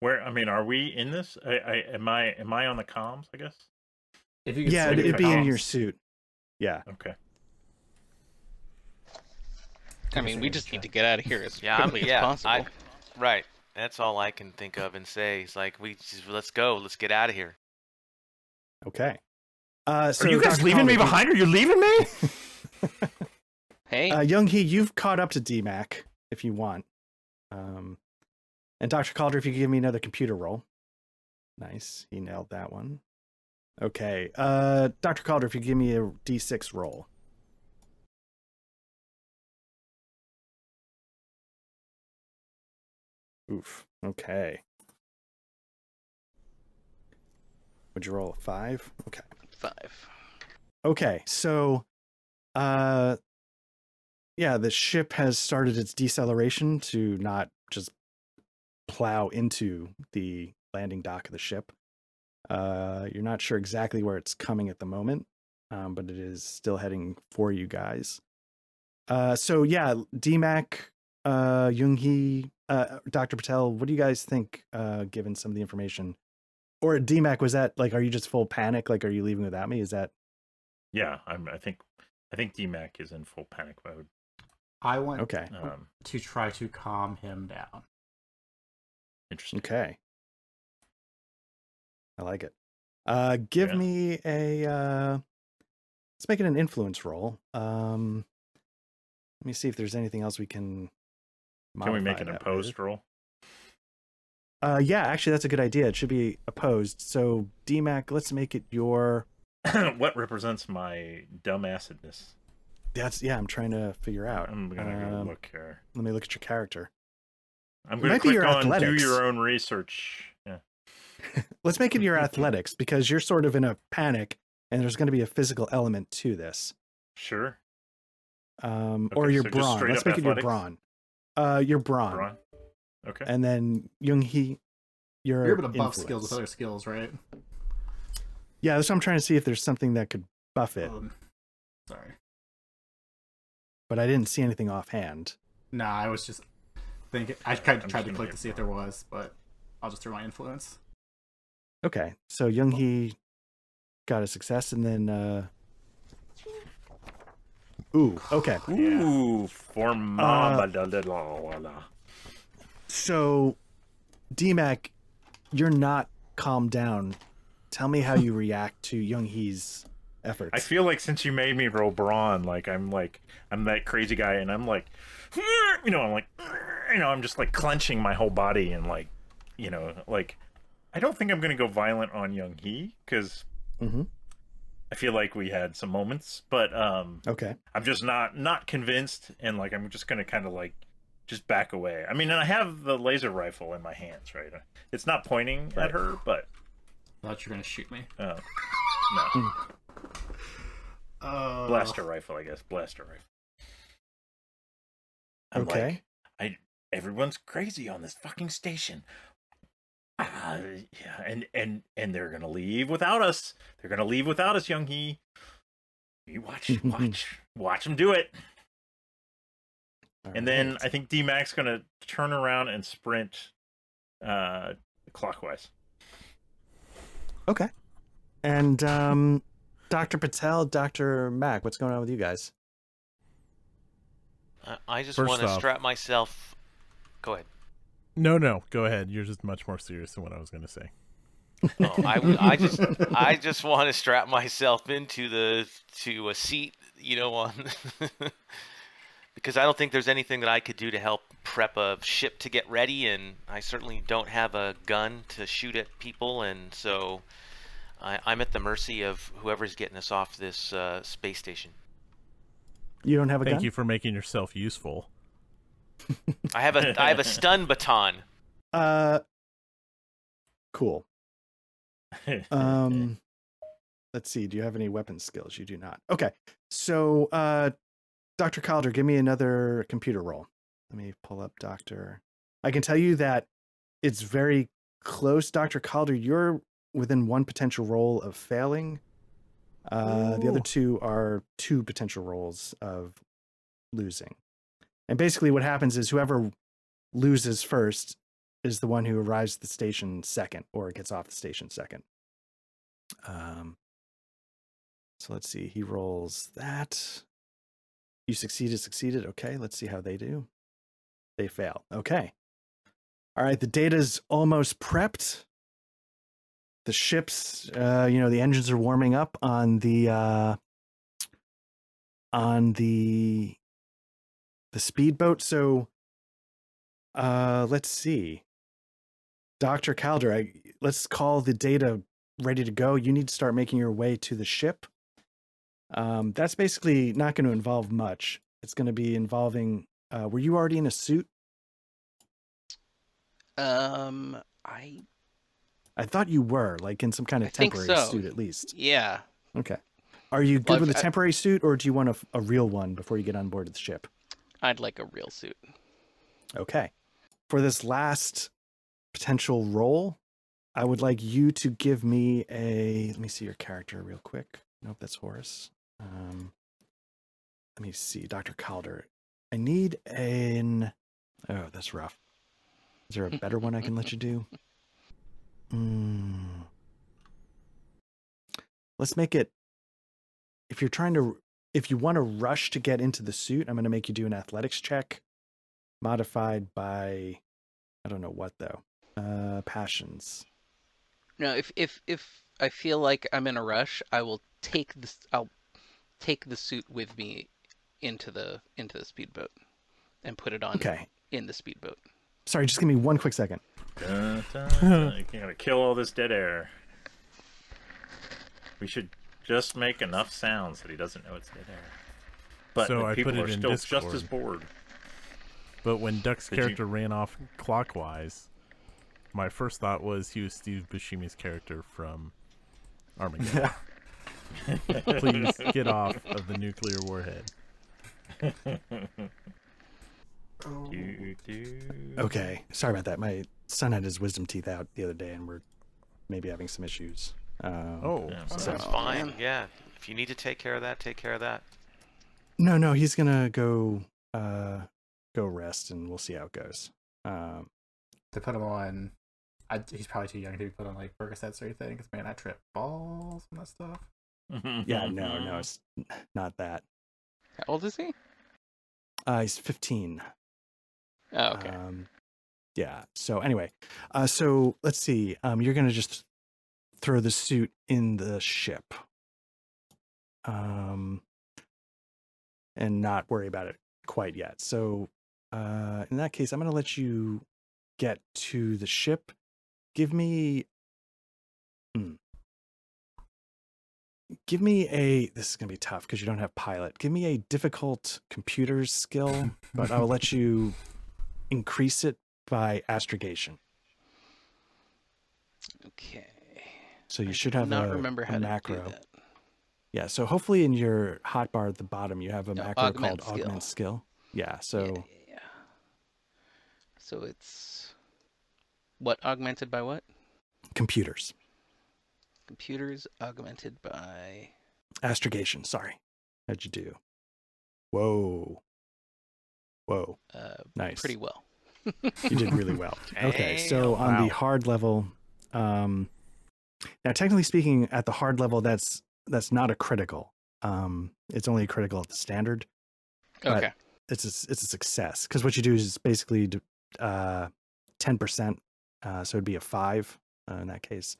Where I mean, are we in this? I, I am I am I on the comms? I guess. If you could Yeah, swing it'd for be in your suit. Yeah. Okay. I mean, we just need to get out of here as Yeah, I'm, quickly yeah, as possible. I, right. That's all I can think of and say. It's like we just let's go, let's get out of here. Okay. Uh, so Are you guys Dr. leaving me Calder, you- behind? Are you leaving me? Hey, Uh, Young Hee, you've caught up to DMAC if you want. Um, and Dr. Calder, if you could give me another computer roll. Nice. He nailed that one. Okay. Uh, Dr. Calder, if you give me a D6 roll. Oof. Okay. Would you roll a five? Okay. five. Okay, so uh yeah, the ship has started its deceleration to not just plow into the landing dock of the ship. Uh you're not sure exactly where it's coming at the moment, um, but it is still heading for you guys. Uh so yeah, DMAC, uh Young Hee, uh Dr. Patel, what do you guys think uh given some of the information? Or DMAC, was that like are you just full panic? Like are you leaving without me? Is that Yeah, I'm. I think. I think DMAC is in full panic mode. I want okay? Um, to try to calm him down. interesting. Okay. I like it. Uh give Yeah. me a uh let's make it an influence roll. Um let me see if there's anything else we can Can we make modify an that opposed with. roll? Uh yeah, actually that's a good idea. It should be opposed. So DMAC, let's make it your what represents my dumbassedness? that's yeah, I'm trying to figure out. I'm gonna go Um, look here. Let me look at your character. I'm gonna click your on do your own research. Yeah. Let's make it your athletics because you're sort of in a panic and there's going to be a physical element to this. Sure. um, or Okay, your so brawn. Let's up make it your athletics? brawn. Uh, your brawn, Braun. Okay. and then Young Hee, your You're able to buff skills with other skills, right? Yeah, that's what I'm trying to see if there's something that could buff it, Um, sorry. but I didn't see anything offhand. Nah, I was just thinking. I kind I'm of tried to click to see if there was, but I'll just throw my influence. Okay, so Young Hee got a success, and then uh, ooh, okay. Ooh, for Uh, mama. So, DMAC, you're not calmed down. Tell me how you react to Young Hee's efforts. I feel like since you made me roll brawn, like I'm like I'm that crazy guy, and I'm like, you know, I'm like, you know, I'm just like clenching my whole body and like, you know, like I don't think I'm gonna go violent on Young Hee because hmm I feel like we had some moments, but um, Okay. I'm just not not convinced, and like I'm just gonna kind of like just back away. I mean, and I have the laser rifle in my hands, right? It's not pointing Right. at her, but thought you were gonna shoot me. Oh. no, Uh, blaster rifle, I guess, blaster rifle. I'm Okay. like, I everyone's crazy on this fucking station. Uh, yeah, and and and they're gonna leave without us. They're gonna leave without us, Young Hee. You watch, watch, watch them do it. And then I think D Mac's gonna turn around and sprint uh clockwise. Okay. And um Dr. Patel, Dr. Mac, what's going on with you guys? I- I just First want to off- strap myself. Go ahead. No, no, go ahead. You're just much more serious than what I was going to say. Oh, I, w- I just I just want to strap myself into the to a seat, you know, on because I don't think there's anything that I could do to help prep a ship to get ready, and I certainly don't have a gun to shoot at people, and so I, I'm at the mercy of whoever's getting us off this uh, space station. You don't have a gun. Thank gun? you for making yourself useful. I have a I have a stun baton. Uh, cool. Um, let's see. Do you have any weapon skills? You do not. Okay. So, uh, Dr. Calder, give me another computer roll. Let me pull up Dr. I can tell you that it's very close, Dr. Calder. You're within one potential roll of failing. Uh, the other two are two potential rolls of losing. And basically, what happens is whoever loses first is the one who arrives at the station second or gets off the station second. Um, so let's see. He rolls that. You succeeded, succeeded. Okay, let's see how they do. They fail. Okay. All right, the data's almost prepped. The ships, uh, you know, the engines are warming up on the uh on the the speedboat. So uh let's see. Dr. Calder, I, let's call the data ready to go. You need to start making your way to the ship. Um, that's basically not going to involve much. It's going to be involving. Uh, were you already in a suit? Um, I I thought you were, like in some kind of I temporary so. suit at least. yeah. Okay. Are you good Well, with a temporary suit, or do you want a, a real one before you get on board the ship? I'd like a real suit. Okay. For this last potential role, I would like you to give me a. Let me see your character real quick. Nope, that's Horace. Um, let me see, Dr. Calder. I need an. Oh, that's rough. Is there a better one I can let you do? Mm. Let's make it. If you're trying to, if you want to rush to get into the suit, I'm going to make you do an athletics check modified by I don't know what though. Uh passions. No, if if if I feel like I'm in a rush, I will take this. I'll take the suit with me into the into the speedboat and put it on Okay. in the speedboat. Sorry, just give me one quick second. Dun, dun, dun. You gotta kill all this dead air. We should just make enough sounds that he doesn't know it's dead air. But So the I people put it are in still just as bored. But when Duck's Did you- character ran off clockwise, my first thought was he was Steve Buscemi's character from Armageddon. Please get off of the nuclear warhead. Do, do. Okay. Sorry about that. My son had his wisdom teeth out the other day and we're maybe having some issues. Um, Oh, Yeah, So- that's fine. Yeah. If you need to take care of that, take care of that. No, no, he's gonna go uh go rest and we'll see how it goes. Um To put him on, I, he's probably too young to be put on like Percocets or anything. Because man, I trip balls from that stuff. yeah, no, no, it's not that. How old is he? Uh he's 15. Oh, okay. Um, yeah. So anyway, uh, so let's see. Um, you're gonna just throw the suit in the ship, um, and not worry about it quite yet. So, uh, in that case, I'm gonna let you get to the ship. Give me. Hmm. Give me a. This is gonna be tough because you don't have pilot. Give me a difficult computers skill, but I'll let you increase it by astrogation. okay. So you I should have not a, remember a how macro. to do that. Yeah. So hopefully in your hotbar at the bottom you have a No, macro augment called augment skill. Yeah. So Yeah, yeah, yeah. So it's what augmented by what? computers, Computers augmented by. astrogation. Sorry. How'd you do? Whoa. Whoa. Uh, Nice. pretty well. You did really well. Okay, so on Wow. the hard level, um, now technically speaking, at the hard level, that's that's not a critical. Um, it's only a critical at the standard. Okay. It's a, it's a success because what you do is basically d- uh, 10%. Uh, so it'd be a five uh, in that case.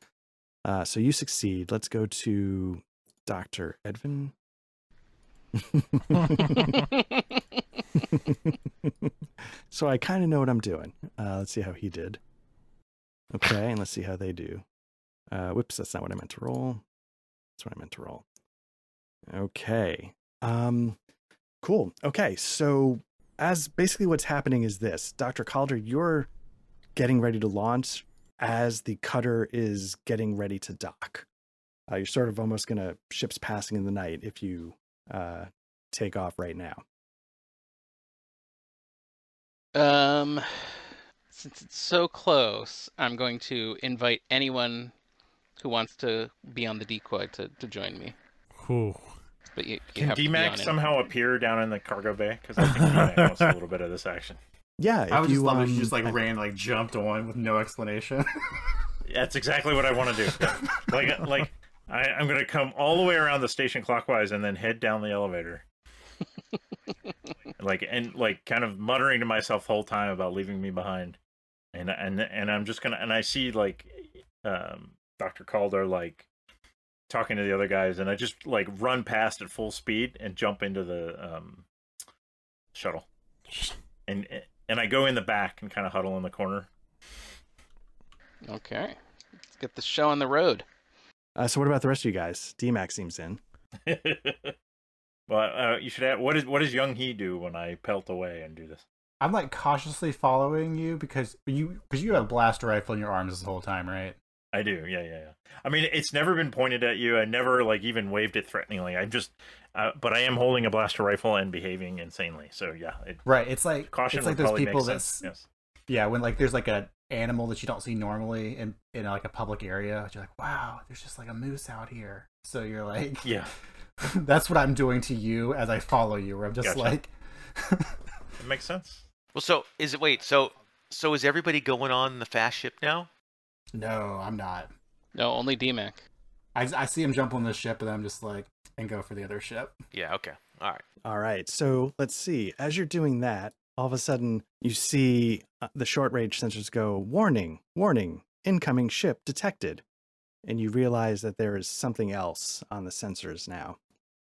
Uh, so you succeed. Let's go to Dr. Edvin. so I kind of know what I'm doing. Uh, let's see how he did. Okay, and let's see how they do. Uh, whoops, that's not what I meant to roll. That's what I meant to roll. Okay. Um, cool. Okay, so as basically what's happening is this, Dr. Calder, you're getting ready to launch as the cutter is getting ready to dock. Uh, you're sort of almost gonna ships passing in the night if you uh, take off right now. Um, since it's so close, I'm going to invite anyone who wants to be on the decoy to, to join me. Whew. But you, you Can have to DMAC somehow appear down in the cargo bay? Because I think DMAC wants a little bit of this action. Yeah, if I would you just love if um, you just like I- ran like jumped on with no explanation. That's exactly what I want to do. Like, like I, I'm going to come all the way around the station clockwise and then head down the elevator. like and like kind of muttering to myself the whole time about leaving me behind, and and and I'm just gonna and I see like, um, Doctor Calder like talking to the other guys, and I just like run past at full speed and jump into the um shuttle, and and I go in the back and kind of huddle in the corner. Okay. Let's get the show on the road. Uh, so what about the rest of you guys? DMAC seems in. well, uh, you should have. What is what does Young Hee do when I pelt away and do this? I'm like cautiously following you because you because you have a blaster rifle in your arms this whole time, right? I do, yeah, yeah, yeah. I mean, it's never been pointed at you. I never like even waved it threateningly. I'm just, uh, but I am holding a blaster rifle and behaving insanely. So yeah, it, Right. It's like caution it's like those people make that's. Yes. yeah when like there's like a animal that you don't see normally in in like a public area. You're like, wow, there's just like a moose out here. So you're like, Yeah, that's what I'm doing to you as I follow you. Where I'm just Gotcha. like, it makes sense. Well, so is it? Wait, so so is everybody going on the fast ship now? No, I'm not. No, only DMAC. I I see him jump on this ship and I'm just like, and go for the other ship. Yeah. Okay. All right. All right. So let's see. As you're doing that, all of a sudden you see uh, the short range sensors go, warning, warning, incoming ship detected. And you realize that there is something else on the sensors now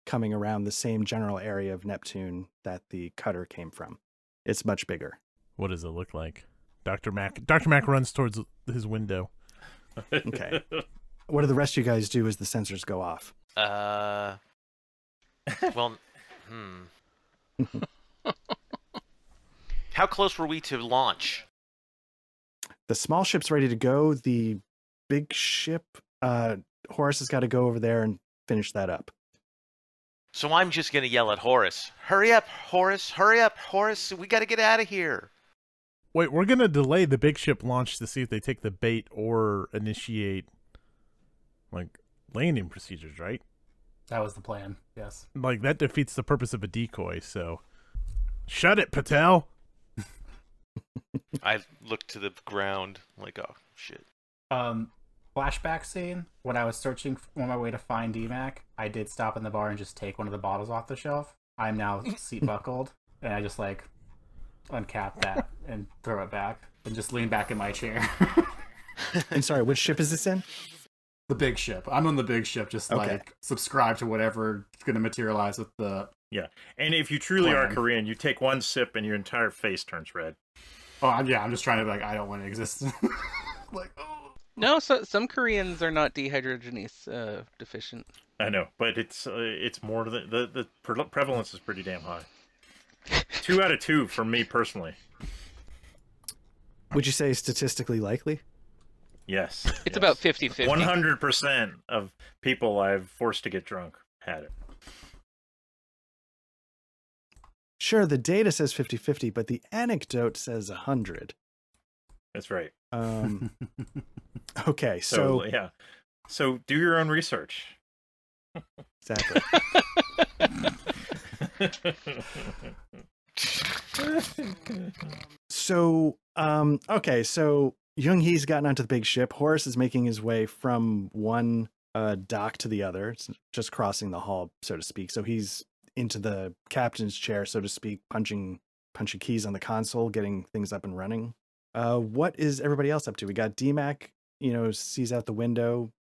coming around the same general area of Neptune that the cutter came from. It's much bigger. What does it look like? Dr. Mac Dr. Mac runs towards his window. Okay. What do the rest of you guys do as the sensors go off? Uh. Well. Hmm. How close were we to launch? The small ship's ready to go. The big ship, uh, Horace has got to go over there and finish that up. So I'm just gonna yell at Horace. Hurry up, Horace! Hurry up, Horace! We got to get out of here. Wait, we're gonna delay the big ship launch to see if they take the bait or initiate like landing procedures, right? That was the plan. Yes. Like that defeats the purpose of a decoy, so shut it, Patel. I looked to the ground like, oh shit. Um, flashback scene when I was searching f- on my way to find EMAC, I did stop in the bar and just take one of the bottles off the shelf. I'm now seat buckled, and I just like uncap that and throw it back, and just lean back in my chair. I'm sorry, which ship is this in? the big ship. I'm on the big ship, just Okay. like subscribe to whatever is going to materialize with the. Yeah. And if you truly are Korean, you take one sip and your entire face turns red. Oh I'm, yeah, I'm just trying to be like I don't want to exist. like oh. No, so, some Koreans are not dehydrogenase uh, deficient. I know, but it's uh, it's more than the the pre- prevalence is pretty damn high. Two out of two for me personally. Would you say statistically likely? Yes, It's about 50 50. one hundred percent of people I've forced to get drunk had it. Sure, the data says 50 50, but the anecdote says 100. That's right. Um, okay, So, so, yeah, so do your own research. exactly. So, um, okay, so Young Hee's gotten onto the big ship. Horace is making his way from one uh, dock to the other, it's just crossing the hall, so to speak. So he's into the captain's chair, so to speak, punching punching keys on the console, getting things up and running. Uh, what is everybody else up to? We got DMAC, you know, sees out the window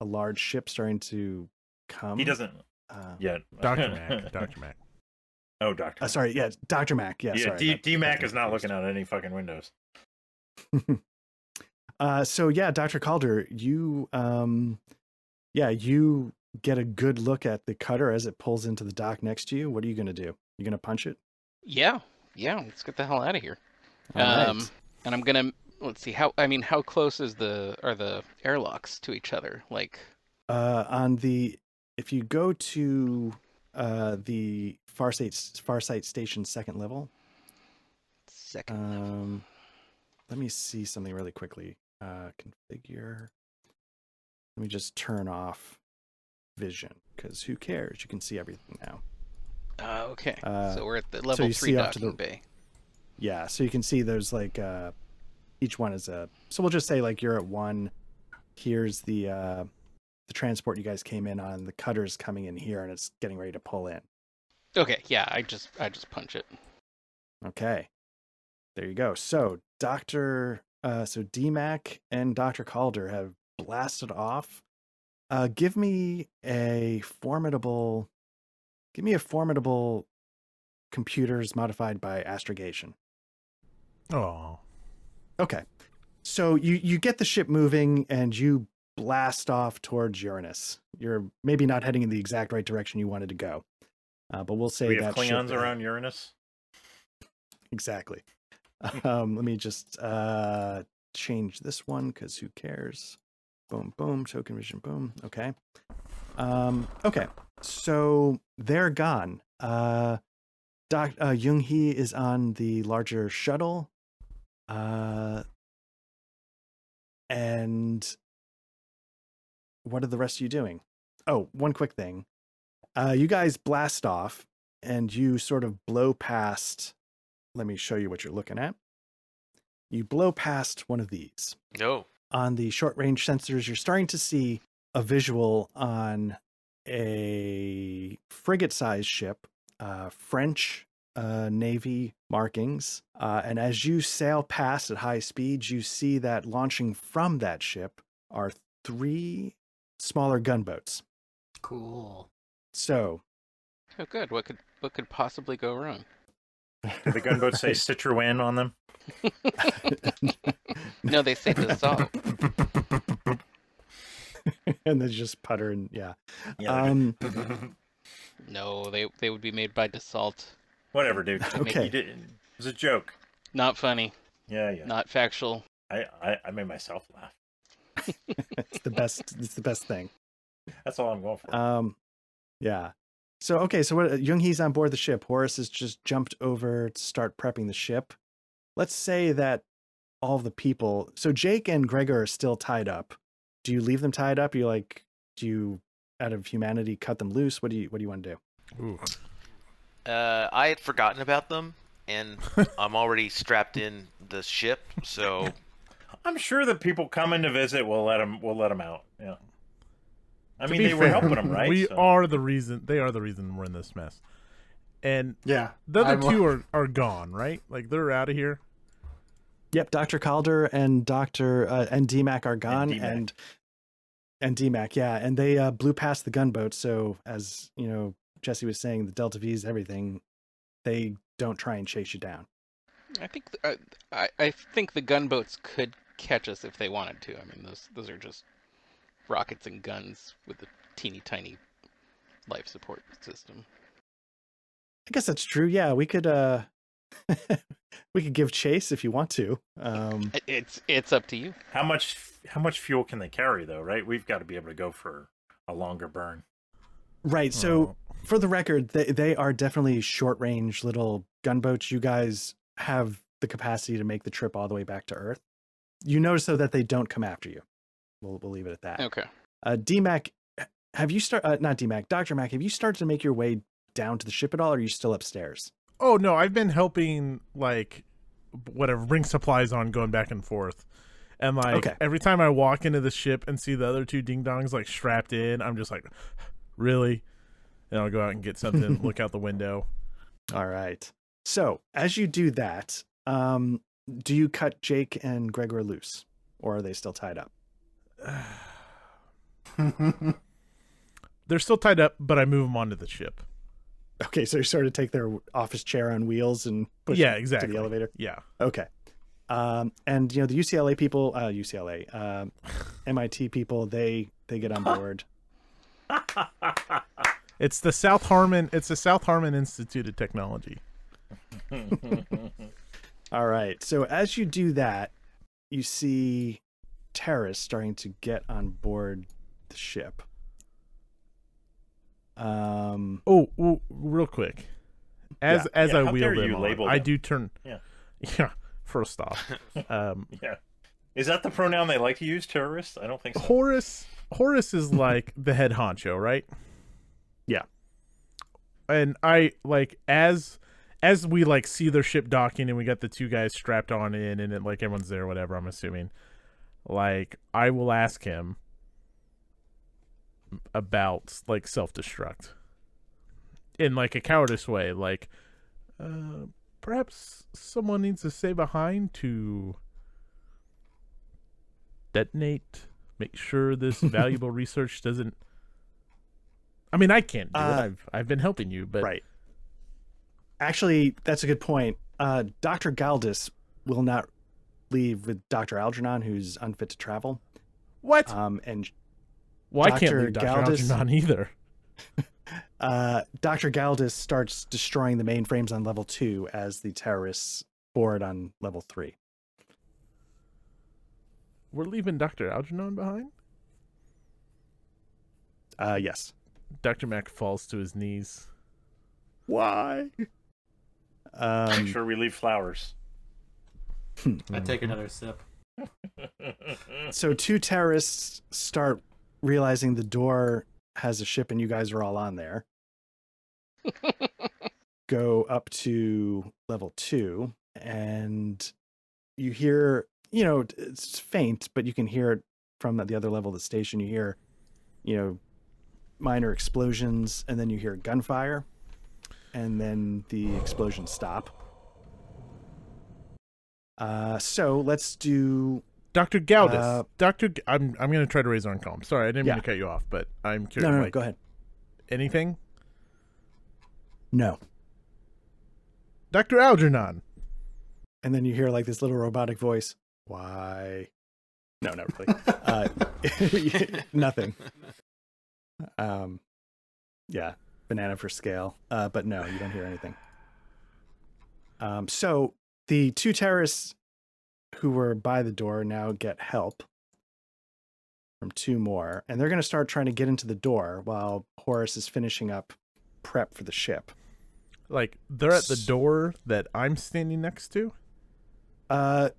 a large ship starting to come. He doesn't Uh, yet. Dr. Mac. Dr. Mac. Oh, Doctor. uh, sorry, yeah, Doctor Mac. Yeah, yeah, sorry, D- D Mac is not looking out any fucking windows. Uh, so yeah, Dr. Calder, you, um, yeah, you get a good look at the cutter as it pulls into the dock next to you. What are you going to do? You going to punch it? Yeah, yeah. Let's get the hell out of here. All right. um, and I'm gonna let's see how. I mean, how close is the are the airlocks to each other? Like, Uh, on the, if you go to, uh, the Farsight, Farsight Station second level, second. um, let me see something really quickly. Uh, configure. Let me just turn off vision because who cares? You can see everything now. Uh, okay. uh, so we're at the level you three see to docking the- bay. Yeah, so you can see there's like uh each one is a so we'll just say like you're at one. Here's the uh the transport you guys came in on, the cutter's coming in here and it's getting ready to pull in. Okay. Yeah. I just I just punch it. Okay. There you go. So Dr. uh so DMAC and Dr. Calder have blasted off. Uh give me a formidable give me a formidable computers modified by astrogation. Oh. Okay. So you you get the ship moving and you blast off towards Uranus. You're maybe not heading in the exact right direction you wanted to go. Uh, but we'll say we have Klingons around Uranus. Exactly. Um, let me just uh change this one because who cares? Boom, boom, token vision, boom. Okay. Um, okay. So they're gone. Uh Doc uh Jung Hee is on the larger shuttle. Uh and what are the rest of you doing? Oh, one quick thing. Uh you guys blast off and you sort of blow past let me show you what you're looking at. You blow past one of these. No. On the short range sensors, you're starting to see a visual on a frigate sized ship, uh, French uh, Navy markings. Uh, and as you sail past at high speeds, you see that launching from that ship are three smaller gunboats. Cool. So, Oh, good. What could what could possibly go wrong? Did the gunboats say Citroën on them? No, they say dissolve. and they just putter and yeah. Yeah, Um, No, they they would be made by Dassault. Whatever, dude. Okay. You did, it was a joke. Not funny. Yeah, yeah. Not factual. I, I, I made myself laugh. It's the best. It's the best thing. That's all I'm going for. Um, yeah. So okay, so what? Jung Hee's on board the ship. Horace has just jumped over to start prepping the ship. Let's say that all the people. So Jake and Gregor are still tied up. Do you leave them tied up? you like? Do you, out of humanity, cut them loose? What do you What do you want to do? Ooh. Uh, I had forgotten about them, and I'm already strapped in the ship, so I'm sure that people coming to visit will let them will let them out. Yeah. I To mean, be they were helping them, right? We So- are the reason. They are the reason we're in this mess. And Yeah. the other I'm- two are, are gone, right? Like they're out of here. Yep, Doctor Calder and Doctor uh, and DMAC are gone, DMAC. and and DMAC, yeah, and they uh, blew past the gunboat. So as you know, Jesse was saying, the Delta V's, everything, they don't try and chase you down. I think th- I, I I think the gunboats could catch us if they wanted to. I mean, those those are just rockets and guns with a teeny tiny life support system. I guess that's true. Yeah, we could uh we could give chase if you want to. Um It's it's up to you. How much how much fuel can they carry though? Right? We've got to be able to go for a longer burn. right. So for the record, they they are definitely short range little gunboats. You guys have the capacity to make the trip all the way back to Earth. You notice though that they don't come after you. We'll we'll leave it at that. Okay. Uh DMAC have you start uh, not DMAC, Dr. Mac, have you started to make your way down to the ship at all or are you still upstairs? Oh no, I've been helping like whatever bring supplies on, going back and forth, And like Okay. every time I walk into the ship and see the other two ding dongs like strapped in, I'm just like, really? And I'll go out and get something, look out the window. All right. So as you do that, um, do you cut Jake and Gregor loose, or are they still tied up? They're still tied up, but I move them onto the ship. Okay, so you sort of take their office chair on wheels and push yeah, exactly. to the elevator. Yeah. Okay. Um, and you know the UCLA people, uh, UCLA, um, MIT people, they they get on board. It's the South Harmon. It's the South Harmon Institute of Technology. All right. So as you do that, you see terrorists starting to get on board the ship. Um. Oh, oh real quick. As as Yeah, I how wheel them, on, label I do turn. Yeah. Yeah. First off, um, Yeah. Is that the pronoun they like to use, terrorist? I don't think so. Horace Horace is like the head honcho, right? Yeah. And I like as as we like see their ship docking and we got the two guys strapped on in and it, like everyone's there, whatever. I'm assuming. Like I will ask him about like self destruct in like a cowardice way, like uh, perhaps someone needs to stay behind to detonate, make sure this valuable research doesn't. I mean, I can't do Uh, it. I've I've been helping you, but right. Actually, that's a good point. Uh, Dr. Galdis will not leave with Dr. Algernon, who's unfit to travel. what? Um, and well, I can't Dr. leave Doctor Galdis- Algernon either. uh, Dr. Galdis starts destroying the mainframes on level two as the terrorists board on level three. We're leaving Doctor Algernon behind. Uh, yes. Doctor Mac falls to his knees. Why? Make Um, sure we leave flowers. I take another sip. so two terrorists start realizing the door has a ship and you guys are all on there. Go up to level two and you hear, you know, it's faint, but you can hear it from the other level of the station. You hear, you know, minor explosions and then you hear gunfire and then the explosions stop. Uh, so let's do Doctor Galdis. Uh, Doctor, G- I'm I'm gonna try to raise our calm. Sorry, I didn't Yeah. mean to cut you off, but I'm curious. no, no, like, go ahead. Anything, No. Doctor Algernon? and then you hear like this little robotic voice why no not really uh nothing um yeah banana for scale uh but no you don't hear anything um so the two terrorists who were by the door now get help from two more and they're going to start trying to get into the door while horace is finishing up prep for the ship Like they're at the door that I'm standing next to. Uh,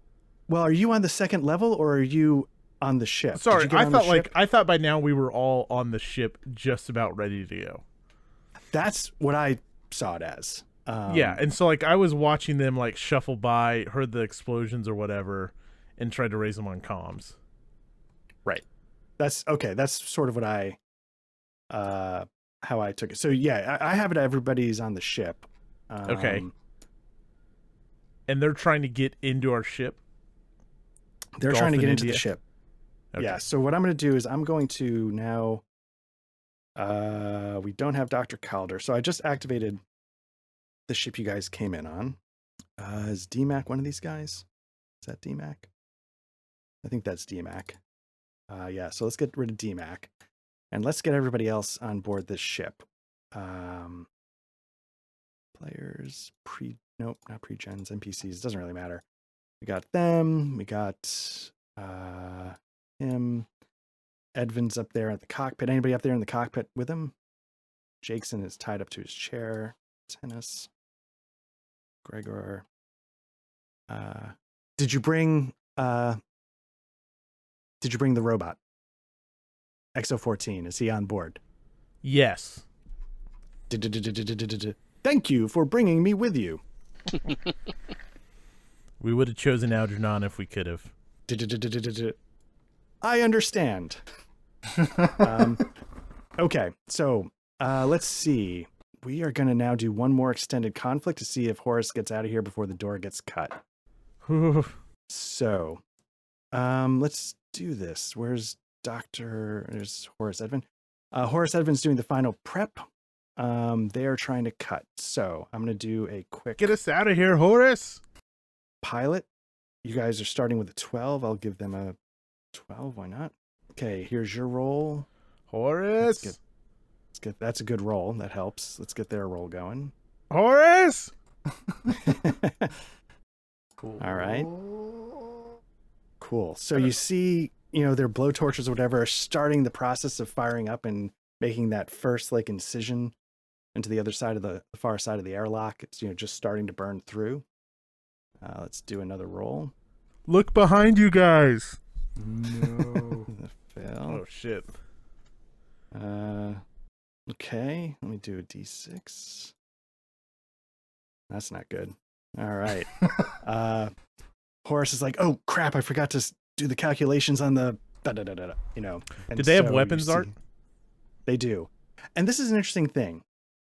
well, are you on the second level or are you on the ship? Sorry, I thought like? I thought by now we were all on the ship, just about ready to go. That's what I saw it as. Um, yeah, and so like I was watching them like shuffle by, heard the explosions or whatever, and tried to raise them on comms. Right. That's okay. That's sort of what I, uh, how I took it. So yeah, I, I have it. Everybody's on the ship. Um, Okay. And they're trying to get into our ship. They're trying to get into the ship. Okay. Yeah. So what I'm going to do is I'm going to now. Uh, we don't have Doctor Calder, so I just activated the ship you guys came in on. Uh, is DMAC one of these guys? Is that DMAC? I think that's DMAC. Uh, yeah. So let's get rid of DMAC, and let's get everybody else on board this ship. Um, players pre nope not pre gens NPCs doesn't really matter. We got them. We got uh him. Edvin's up there at the cockpit. Anybody up there in the cockpit with him? Jakeson is tied up to his chair. Tennis. Gregor. Uh did you bring uh did you bring the robot? XO14, is he on board? Yes. Thank you for bringing me with you. We would have chosen Algernon if we could have. I understand. Um, okay, so uh, let's see. We are going to now do one more extended conflict to see if Horace gets out of here before the door gets cut. So, um, let's do this. Where's Doctor? There's Horace Edvin. Uh, Horace Edvin's doing the final prep. Um, they are trying to cut. So I'm going to do a quick Get us out of here, Horace. pilot. You guys are starting with a 12. I'll give them a 12. Why not? Okay, here's your roll. Horace. get- Let's get that's a good roll. That helps. Let's get their roll going. Horace. Cool. All right. Cool. So you see, you know, their blowtorches or whatever are starting the process of firing up and making that first like incision into the other side of the, the far side of the airlock. It's you know just starting to burn through. Uh, let's do another roll. Look behind you guys. No. Fail. Oh shit. Uh, okay. Let me do a d6. That's not good. All right. uh, Horace is like, "Oh crap! I forgot to do the calculations on the da da da da." da," You know. and Did they have so you weapons, Art? They do, and this is an interesting thing.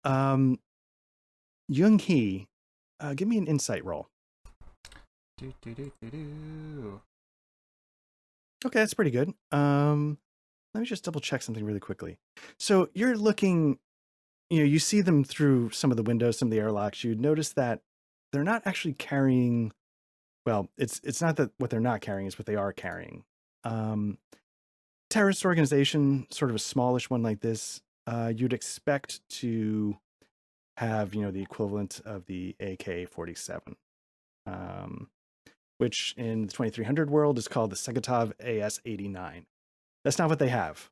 Um, Young Hee, uh, give me an insight roll. Do, do, do, do, do. Okay, that's pretty good. Um, let me just double check something really quickly. So you're looking, you know, you see them through some of the windows, some of the airlocks. You notice that they're not actually carrying. Well, it's it's not that what they're not carrying is what they are carrying. Um, terrorist organization, sort of a smallish one like this, uh, you'd expect to have you know the equivalent of the AK-47. Um, which in the 2300 world is called the Segatov AS-89. That's not what they have.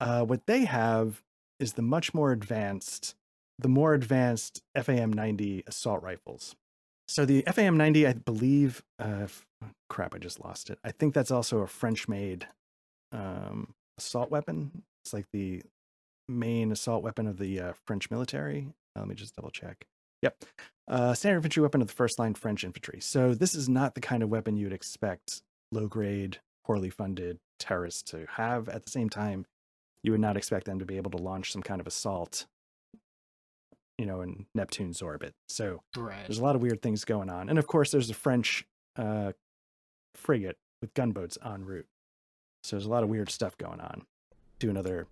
Uh, what they have is the much more advanced, the more advanced FAM-90 assault rifles. So the FAM-90, I believe, uh, crap, I just lost it. I think that's also a French-made um, assault weapon. It's like the main assault weapon of the uh, French military. Let me just double check. Yep. Uh, standard infantry weapon of the first line French infantry. So this is not the kind of weapon you'd expect low grade, poorly funded terrorists to have. At the same time, you would not expect them to be able to launch some kind of assault, you know, in Neptune's orbit. So Right. there's a lot of weird things going on. And of course, there's a French uh, frigate with gunboats en route. So there's a lot of weird stuff going on. Do another.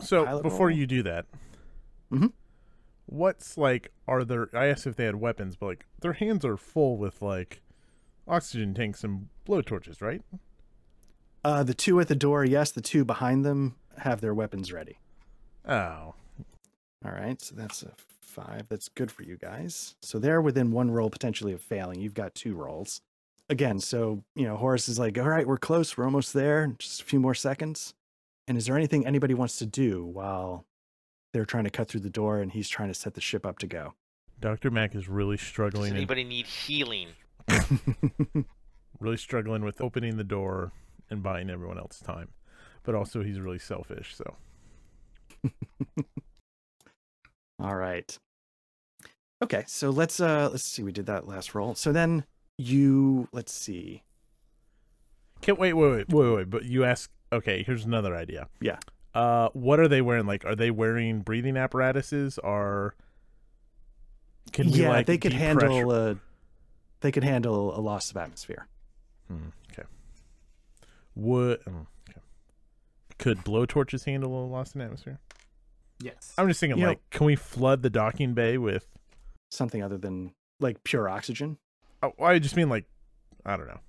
So before roll? you do that, Mhm. What's like? Are there? I asked if they had weapons, but like their hands are full with like oxygen tanks and blowtorches, right? Uh, the two at the door, yes. The two behind them have their weapons ready. Oh, All right, so that's a five. That's good for you guys. So they're within one roll potentially of failing. You've got two rolls. Again, so you know, Horace is like, all right, we're close, we're almost there, just a few more seconds. And is there anything anybody wants to do while they're trying to cut through the door and he's trying to set the ship up to go? Doctor Mac is really Does struggling. and- anybody need healing? really struggling with opening the door and buying everyone else time, but also he's really selfish. So All right. Okay, so let's uh let's see. We did that last roll. So then you let's see. can't wait, wait, wait, wait, wait. But you ask. Okay, here's another idea. Yeah. Uh, what are they wearing? Like, are they wearing breathing apparatuses? Or can we yeah, like they could handle uh they could handle a loss of atmosphere. Hmm, okay. Would mm, okay. could blowtorches handle a loss in atmosphere? Yes. I'm just thinking, You know- like, can we flood the docking bay with? Something other than like pure oxygen. Oh, I just mean like, I don't know.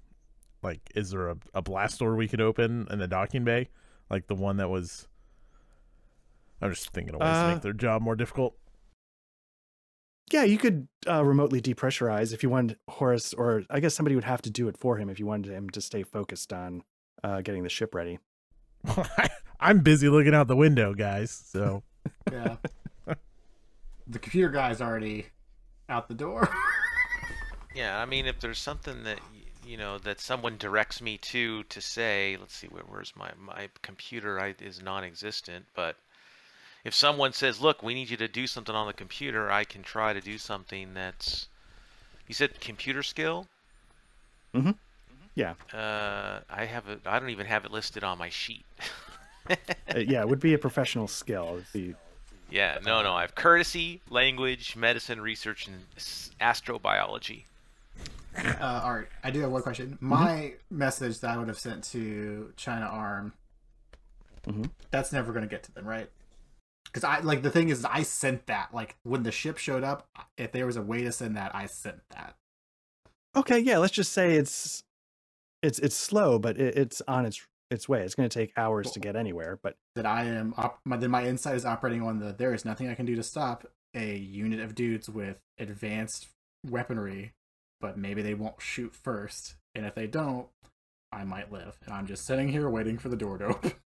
Like, is there a, a blast door we could open in the docking bay, like the one that was? I'm just thinking of ways to Uh, make their job more difficult. Yeah, you could uh, remotely depressurize if you wanted Horace, or I guess somebody would have to do it for him if you wanted him to stay focused on uh, getting the ship ready. I'm busy looking out the window, guys. So Yeah. the computer guy's already out the door. Yeah, I mean, if there's something that you know that someone directs me to to say, let's see, where, where's my my computer? I, is non-existent, but if someone says, "Look, we need you to do something on the computer," I can try to do something that's. You said computer skill. Mm-hmm. Yeah. Uh, I have it. I don't even have it listed on my sheet. Uh, yeah, it would be a professional skill. It'd yeah, no, no. I have courtesy, language, medicine, research, and astrobiology. Uh, Art, I do have one question. My message that I would have sent to China Arm, Mm-hmm. that's never going to get to them, right? Because I like the thing is, I sent that. Like when the ship showed up, if there was a way to send that, I sent that. okay. Yeah, let's just say it's it's it's slow, but it, it's on its its way. It's going to take hours to get anywhere, but That I am. Op- my, then my insight is operating on the. There is nothing I can do to stop a unit of dudes with advanced weaponry, but maybe they won't shoot first, and if they don't, I might live. And I'm just sitting here waiting for the door to open.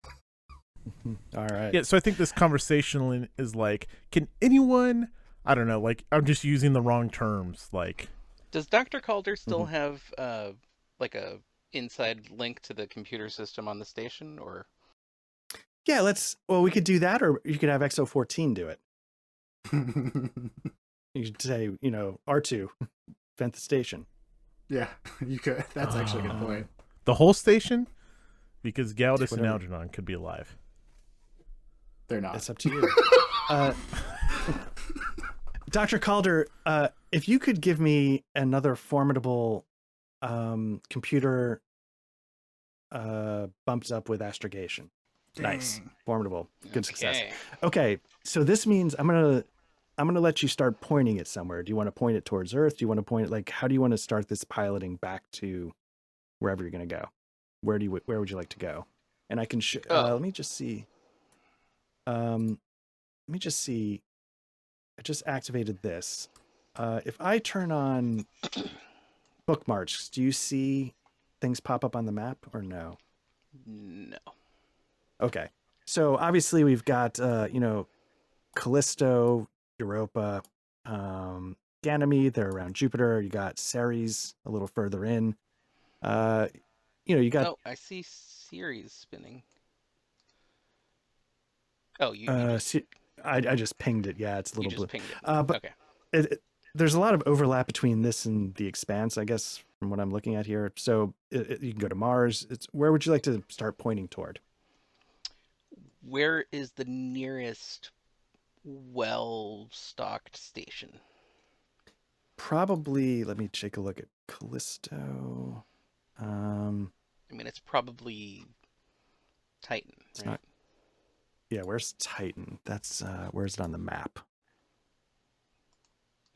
Mm-hmm. all right. Yeah, so I think this conversation is like, can anyone? I don't know. Like, I'm just using the wrong terms. Like, Does Dr. Calder still mm-hmm. have uh like a inside link to the computer system on the station or Yeah, let's. Well, we could do that, or you could have XO14 do it. You could say, you know, R2, vent the station. Yeah, you could. That's actually a good Oh. point. the whole station, because Galdis and Algernon could be alive. They're not. It's up to you. uh, Dr. Calder, uh, if you could give me another formidable um, computer uh, bumped up with astrogation. Nice. Formidable. Good success. Okay. Okay, so this means I'm gonna I'm gonna let you start pointing it somewhere. Do you want to point it towards Earth? Do you want to point it like how do you want to start this piloting back to wherever you're gonna go? Where do you where would you like to go? And I can sh- uh, Oh. let me just see. Um, let me just see. I just activated this. Uh, if I turn on bookmarks, do you see things pop up on the map or no? No. Okay. So obviously we've got uh, you know, Callisto, Europa, um, Ganymede, they're around Jupiter. You got Ceres a little further in. Uh you know, you got oh, I see Ceres spinning. Oh, you, you uh just, Se- I I just pinged it. Yeah, it's a you little just blue. pinged it. Uh, but okay. it, it- there's a lot of overlap between this and the expanse, I guess, from what I'm looking at here. So it, it- you can go to Mars. It's where would you like to start pointing toward? Where is the nearest well-stocked station? Probably let me take a look at Callisto. Um I mean, it's probably Titan, It's right? not- Yeah, where's Titan? That's uh where's it on the map?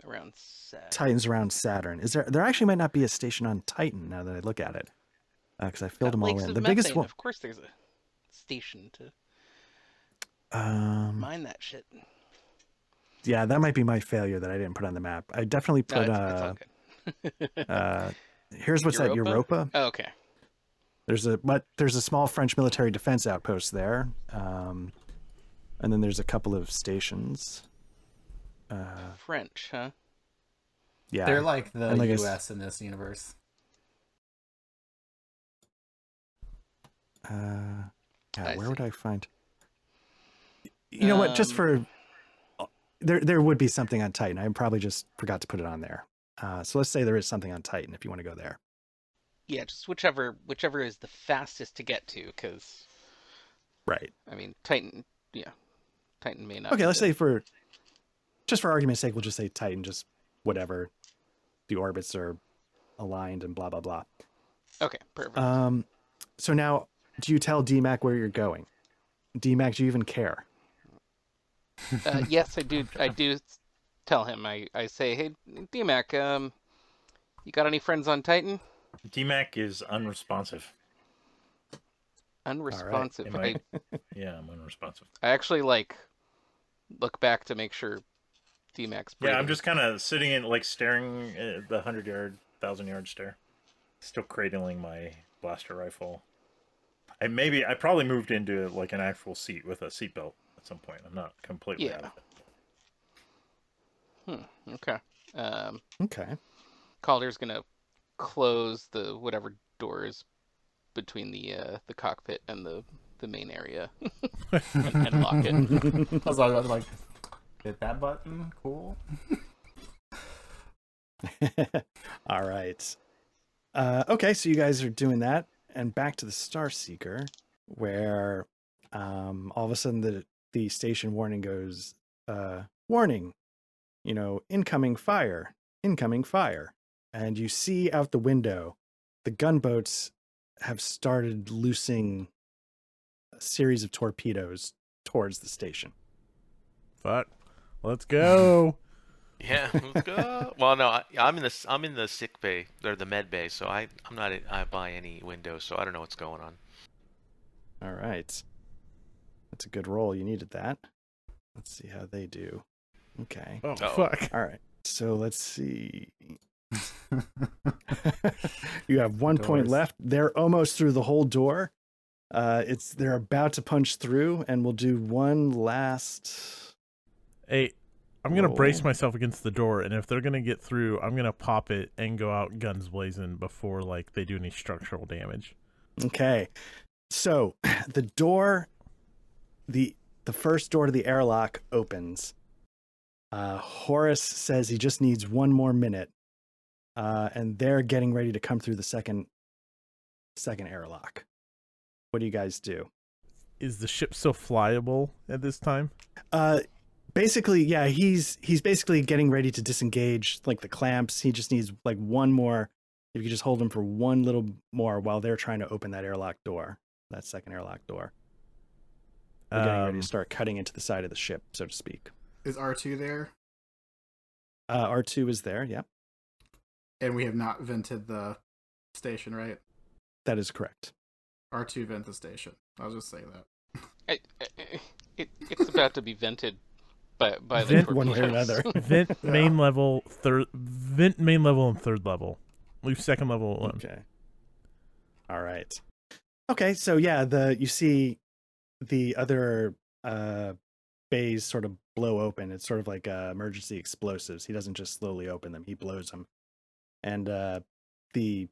Around Saturn. Titan's around Saturn. Is there there actually might not be a station on Titan now that I look at it. Because I filled Got them all in. of The biggest one Of course, there's a station to um mine that shit. yeah, that might be my failure that I didn't put on the map. I definitely No, put it's, it's uh good. uh here's what's that Europa? Europa? Oh, okay. There's a but there's a small French military defense outpost there. Um and then there's a couple of stations. Uh French, huh? yeah. They're like the like I s- U.S. in this universe. Uh, yeah, I where see. would I find? You know what? Just Um, for there, there would be something on Titan. I probably just forgot to put it on there. Uh, so let's say there is something on Titan if you want to go there. Yeah, just whichever whichever is the fastest to get to, because Right. I mean Titan. Yeah, Titan may not. Okay. be Let's the- say for just for argument's sake, we'll just say Titan. Just whatever. The orbits are aligned and blah blah blah. Okay, perfect. Um, so now, do you tell DMAC where you're going? DMAC, do you even care? uh, yes, I do. I do tell him. I, I say, hey, DMAC, um, you got any friends on Titan? DMAC is unresponsive. Unresponsive. Am I, I- Yeah, I'm unresponsive. I actually like look back to make sure DMAC's. Yeah, I'm just kind of sitting in, like, staring at the hundred yard, thousand yard stare. Still cradling my blaster rifle. I maybe I probably moved into like an actual seat with a seatbelt at some point. I'm not completely out Yeah. of it. Hmm, okay. Um, Okay. Calder's gonna close the whatever doors between the uh, the cockpit and the the main area and, and lock it. I was like, I was like, hit that button. Cool. All right. Uh, okay, so you guys are doing that, and back to the Star Seeker, where um, all of a sudden the the station warning goes, uh, "Warning, you know, incoming fire, incoming fire," and you see out the window the gunboats have started loosing a series of torpedoes towards the station. Fuck. Let's go. Yeah, let's go. well, no, I, I'm in the I'm in the sick bay or the med bay, so I I'm not I by any window, so I don't know what's going on. All right. That's a good roll. You needed that. Let's see how they do. Okay. oh Uh-oh. fuck. All right. So let's see. you have one point left. They're almost through the whole door. Uh, it's they're about to punch through, and we'll do one last. Hey, I'm gonna brace myself against the door, and if they're gonna get through, I'm gonna pop it and go out guns blazing before like they do any structural damage. Okay. So the door, the the first door to the airlock opens. Uh, Horace says he just needs one more minute, uh, and they're getting ready to come through the second second airlock. What do you guys do? Is the ship so flyable at this time? Uh, basically, yeah, he's he's basically getting ready to disengage like the clamps. He just needs like one more. If you just hold him for one little more while they're trying to open that airlock door, that second airlock door. They're getting ready Um, to start cutting into the side of the ship, so to speak. Is R2 there? Uh, R two is there. Yep, And we have not vented the station, right? that is correct. R2 vent the station. I'll just say that. I, I- it, it's about to be vented by by the Vent one way or another. Vent Yeah. main level, third vent main level and third level. Leave second level alone. Okay. All right. Okay, so yeah, the you see the other uh bays sort of blow open. It's sort of like uh, emergency explosives. He doesn't just slowly open them; he blows them, and uh, the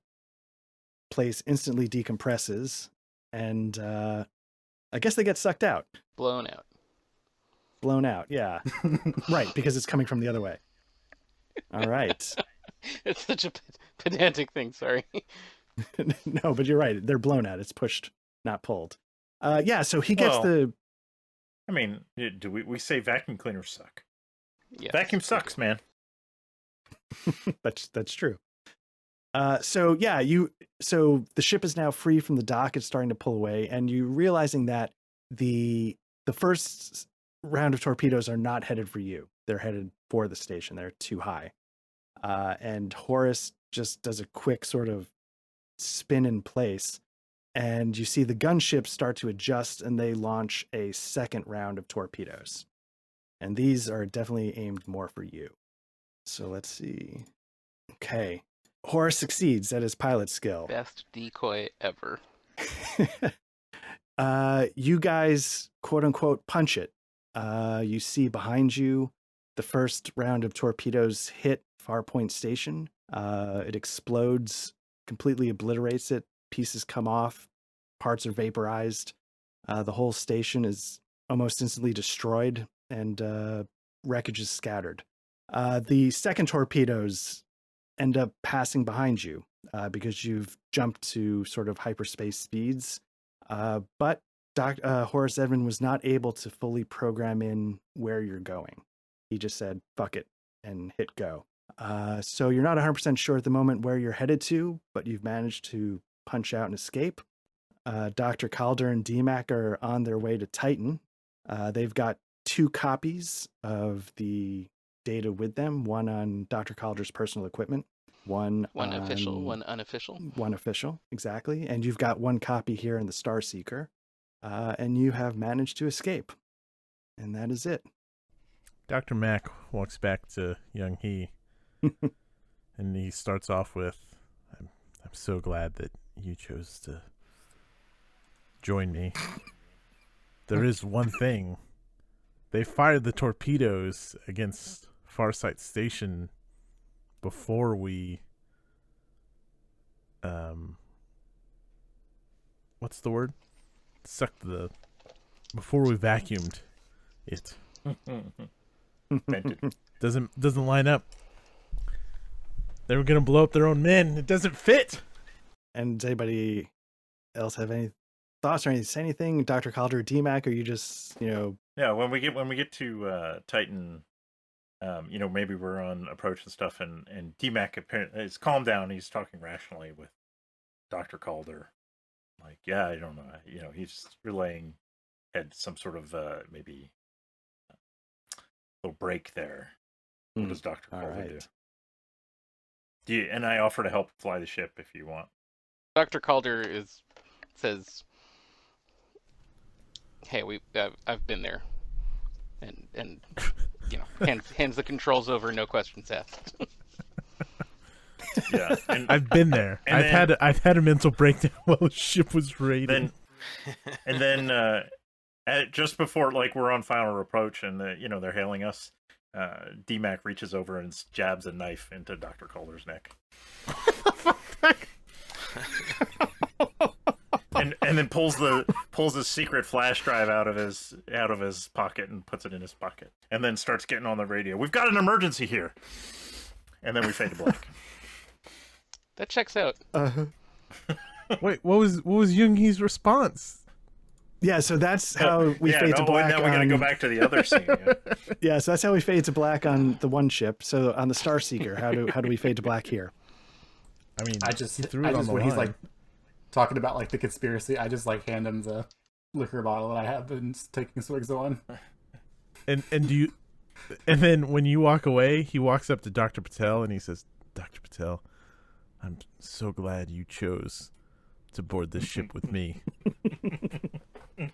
place instantly decompresses, and uh, I guess they get sucked out, blown out. blown out. Yeah, right, because it's coming from the other way. All right. It's such a pedantic thing. Sorry. no, but you're right. They're blown out. It's pushed, not pulled. Uh, yeah. So he gets Well, the I mean, do we we say vacuum cleaners suck? Yes. Vacuum sucks, man. that's that's true. Uh, so yeah, you so the ship is now free from the dock. It's starting to pull away, and you realizing that the the first round of torpedoes are not headed for you. They're headed for the station. They're too high. Uh, and Horace just does a quick sort of spin in place, and you see the gunships start to adjust, and they launch a second round of torpedoes. And these are definitely aimed more for you. So let's see. Okay. Horace succeeds at his pilot skill. Best decoy ever. uh, you guys, quote unquote, punch it. Uh, you see behind you the first round of torpedoes hit Farpoint Station. Uh, it explodes, completely obliterates it. Pieces come off, parts are vaporized. Uh, the whole station is almost instantly destroyed, and uh, wreckage is scattered. Uh, the second torpedoes end up passing behind you uh, because you've jumped to sort of hyperspace speeds. Uh, but Doc, uh, Horace Edmund was not able to fully program in where you're going. He just said, fuck it, and hit go. Uh, so you're not 100% sure at the moment where you're headed to, but you've managed to punch out and escape. Dr. Calder and DMAC are on their way to Titan. They've got two copies of the data with them one on Dr. Calder's personal equipment, one One official, one unofficial. one official, exactly. And you've got one copy here in the Star Seeker, uh, and you have managed to escape. And that is it. Dr. Mac walks back to Young Hee and he starts off with I'm, I'm so glad that you chose to join me. There is one thing. They fired the torpedoes against Farsight Station before we um what's the word? Sucked the before we vacuumed it. Doesn't doesn't line up. They were gonna blow up their own men. It doesn't fit. and does anybody else have any thoughts or anything? Say anything, Doctor Calder, DMAC? Or you just you know? Yeah, when we get when we get to uh, Titan, um, you know, maybe we're on approach and stuff, and and DMAC apparently is calmed down. He's talking rationally with Doctor Calder. Like, yeah, I don't know, you know, he's relaying had some sort of uh, maybe uh, little break there. What Hmm, does Doctor all Calder do? right. Do you, and I offer to help fly the ship if you want. Dr. Calder is says, "Hey, we I've, I've been there," and and you know hands hands the controls over, no questions asked. Yeah, and I've been there. And I've then- had I've had a mental breakdown while the ship was raiding. then and then uh at, just before like we're on final approach and uh, you know they're hailing us uh dmac reaches over and jabs a knife into dr calder's neck and and then pulls the pulls his secret flash drive out of his out of his pocket and puts it in his pocket and then starts getting on the radio we've got an emergency here and then we fade to black that checks out. Uh, Wait, what was what was Young Hee's response? yeah, so that's how we yeah, fade no, to black. now we gotta go on- back to the other scene yeah. Yeah, so that's how we fade to black on the one ship. So on the Star Seeker, how do how do we fade to black here? I mean, I just, he threw I it on just the when line. he's like talking about like the conspiracy, I just like hand him the liquor bottle that I have been taking swigs on. and and do you and then when you walk away he walks up to dr patel and he says dr patel i'm so glad you chose to board this ship with me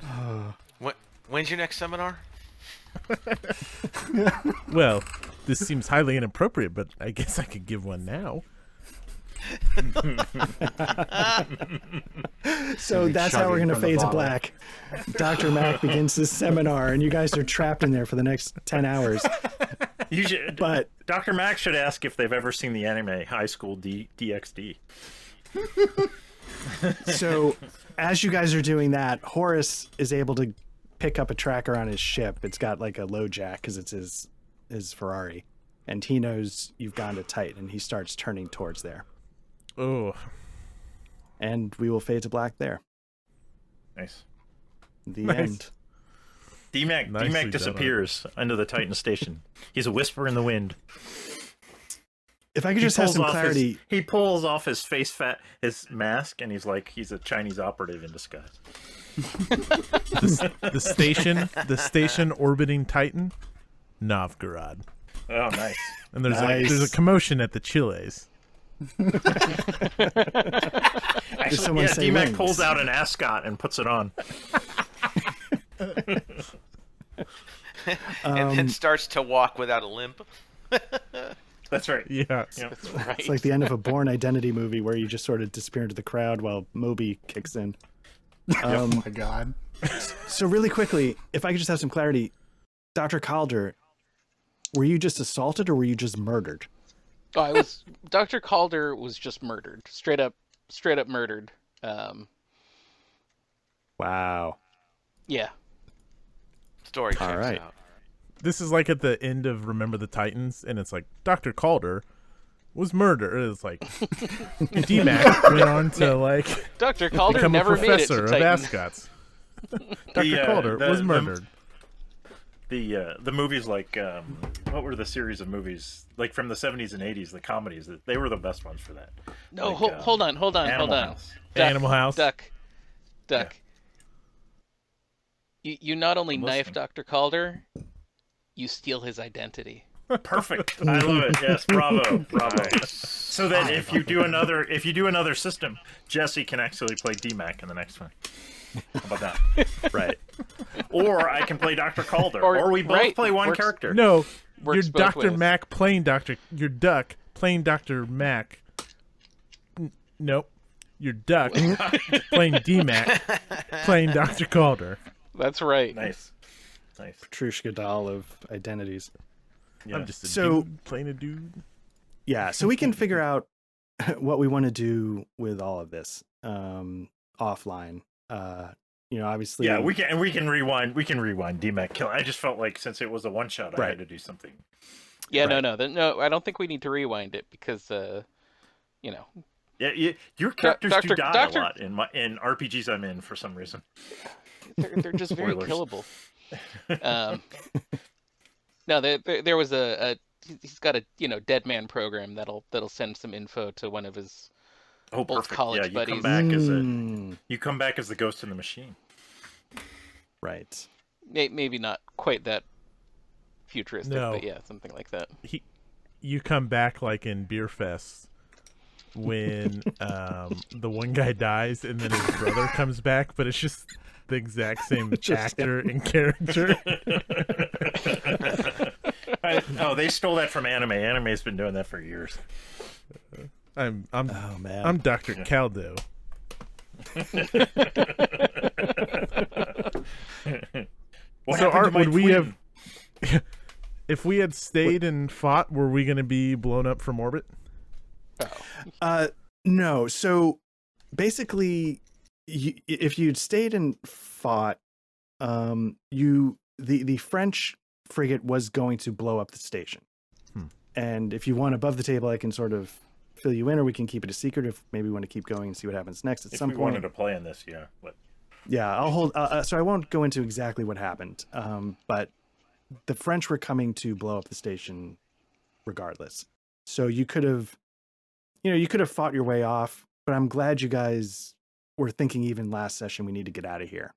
When, when's your next seminar? well this seems highly inappropriate but i guess i could give one now So that's how we're going to fade to black. Dr. Mac begins this seminar, and you guys are trapped in there for the next 10 hours. you should But Dr. Max should ask if they've ever seen the anime High School D- DxD. so as you guys are doing that, Horace is able to pick up a tracker on his ship. It's got like a LoJack because it's his, his Ferrari. And he knows you've gone to Titan, and he starts turning towards there. Oh And we will fade to black there. Nice. The Nice. end. DMAC, Nicely DMAC done, disappears under the Titan station. He's a whisper in the wind. If I could He just have some off his- clarity. he pulls off his face fat, his mask, and he's like, he's a Chinese operative in disguise. the, the station the station orbiting titan novgorod Oh, nice. and there's Nice. a there's a commotion at the Chili's Actually, someone yeah, say DMAC wings? pulls out an ascot and puts it on. and Um, then starts to walk without a limp. That's right. yeah Yeah. That's right. It's like the end of a Bourne Identity movie where you just sort of disappear into the crowd while Moby kicks in. oh Um, my god. so really quickly, if I could just have some clarity, Dr. Calder, were you just assaulted or were you just murdered? Oh, I was Dr. Calder was just murdered, straight up, straight up murdered. Um, Wow. yeah, Story checks All right. out. this is like at the end of remember the titans and it's like dr calder was murdered it's like dmac went on to like Dr. Calder become a never made it professor to of ascots dr The, uh, calder the- was the- murdered The uh, the movies like um, what were the series of movies like from the 70s and 80s, the comedies that they were the best ones for that. No, Like, ho- uh, hold on, hold on, Animal hold on. House. Duck, Animal House. Duck. Duck. You you not only knife. Dr. Calder, you steal his identity. Perfect. I love it. Yes, bravo, bravo. So that if you do another, if you do another system, Jesse can actually play DMAC in the next one. How about that? Right. Or I can play Dr. Calder, or, Or- we both right, play one works- character. no you're dr ways. mac playing dr you're duck playing dr mac N- nope you're duck playing dmac playing dr calder That's right. Nice, nice. Petrushka doll of identities. Yeah. i'm just a So- dude playing a dude Yeah, so we can figure out what we want to do with all of this um, offline. Uh, you know, obviously. yeah, we can and we can rewind. We can rewind DMAC kill. I just felt like since it was a one shot, I had to do something. Yeah, no, Right. no, th- no. I don't think we need to rewind it because uh, you know, Yeah, you, your characters do Doctor- die Doctor- a lot in my in RPGs I'm in for some reason. they're, they're just very killable. Um, no, there, there, there was a, a he's got a you know dead man program that'll that'll send some info to one of his Oh, Old perfect. college yeah, you buddies. come back as a Mm, you come back as the ghost in the machine. right. maybe not quite that futuristic, No. but yeah, something like that. he you come back like in Beerfest when um the one guy dies and then his brother comes back but it's just the exact same Just actor and character I- oh, they stole that from anime. Anime's been doing that for years. I'm i'm Oh man. i'm dr caldo What So, Art, to my would we twin? have- if we had stayed and fought were we going to be blown up from orbit Uh, no. So basically, you, if you'd stayed and fought, um, you the the French frigate was going to blow up the station. Hmm. And if you want above the table, I can sort of fill you in, or we can keep it a secret if maybe we want to keep going and see what happens next at If some we point. wanted to play in this, yeah. But Yeah, I'll hold. Uh, uh, so I won't go into exactly what happened, um, but the French were coming to blow up the station, regardless. So you could have, you know, you could have fought your way off. But I'm glad you guys were thinking even last session we need to get out of here.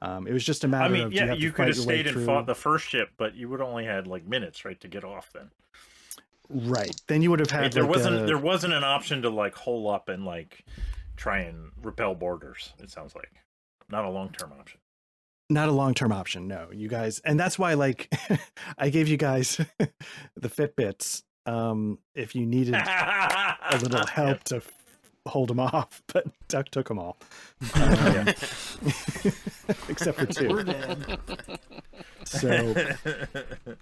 Um, it was just a matter I mean, of you, yeah, you to could have stayed and through- fought the first ship, but you would only had like minutes, right, to get off. Then right. Then you would have Right, had there like, wasn't a- there wasn't an option to like hole up and like try and repel borders. It sounds like not a long term option. not a long term option. No, you guys, and that's why like I gave you guys the Fitbits. Um, if you needed a little help to f- hold them off, but Duck took them all, Um, except for We're two. dead. So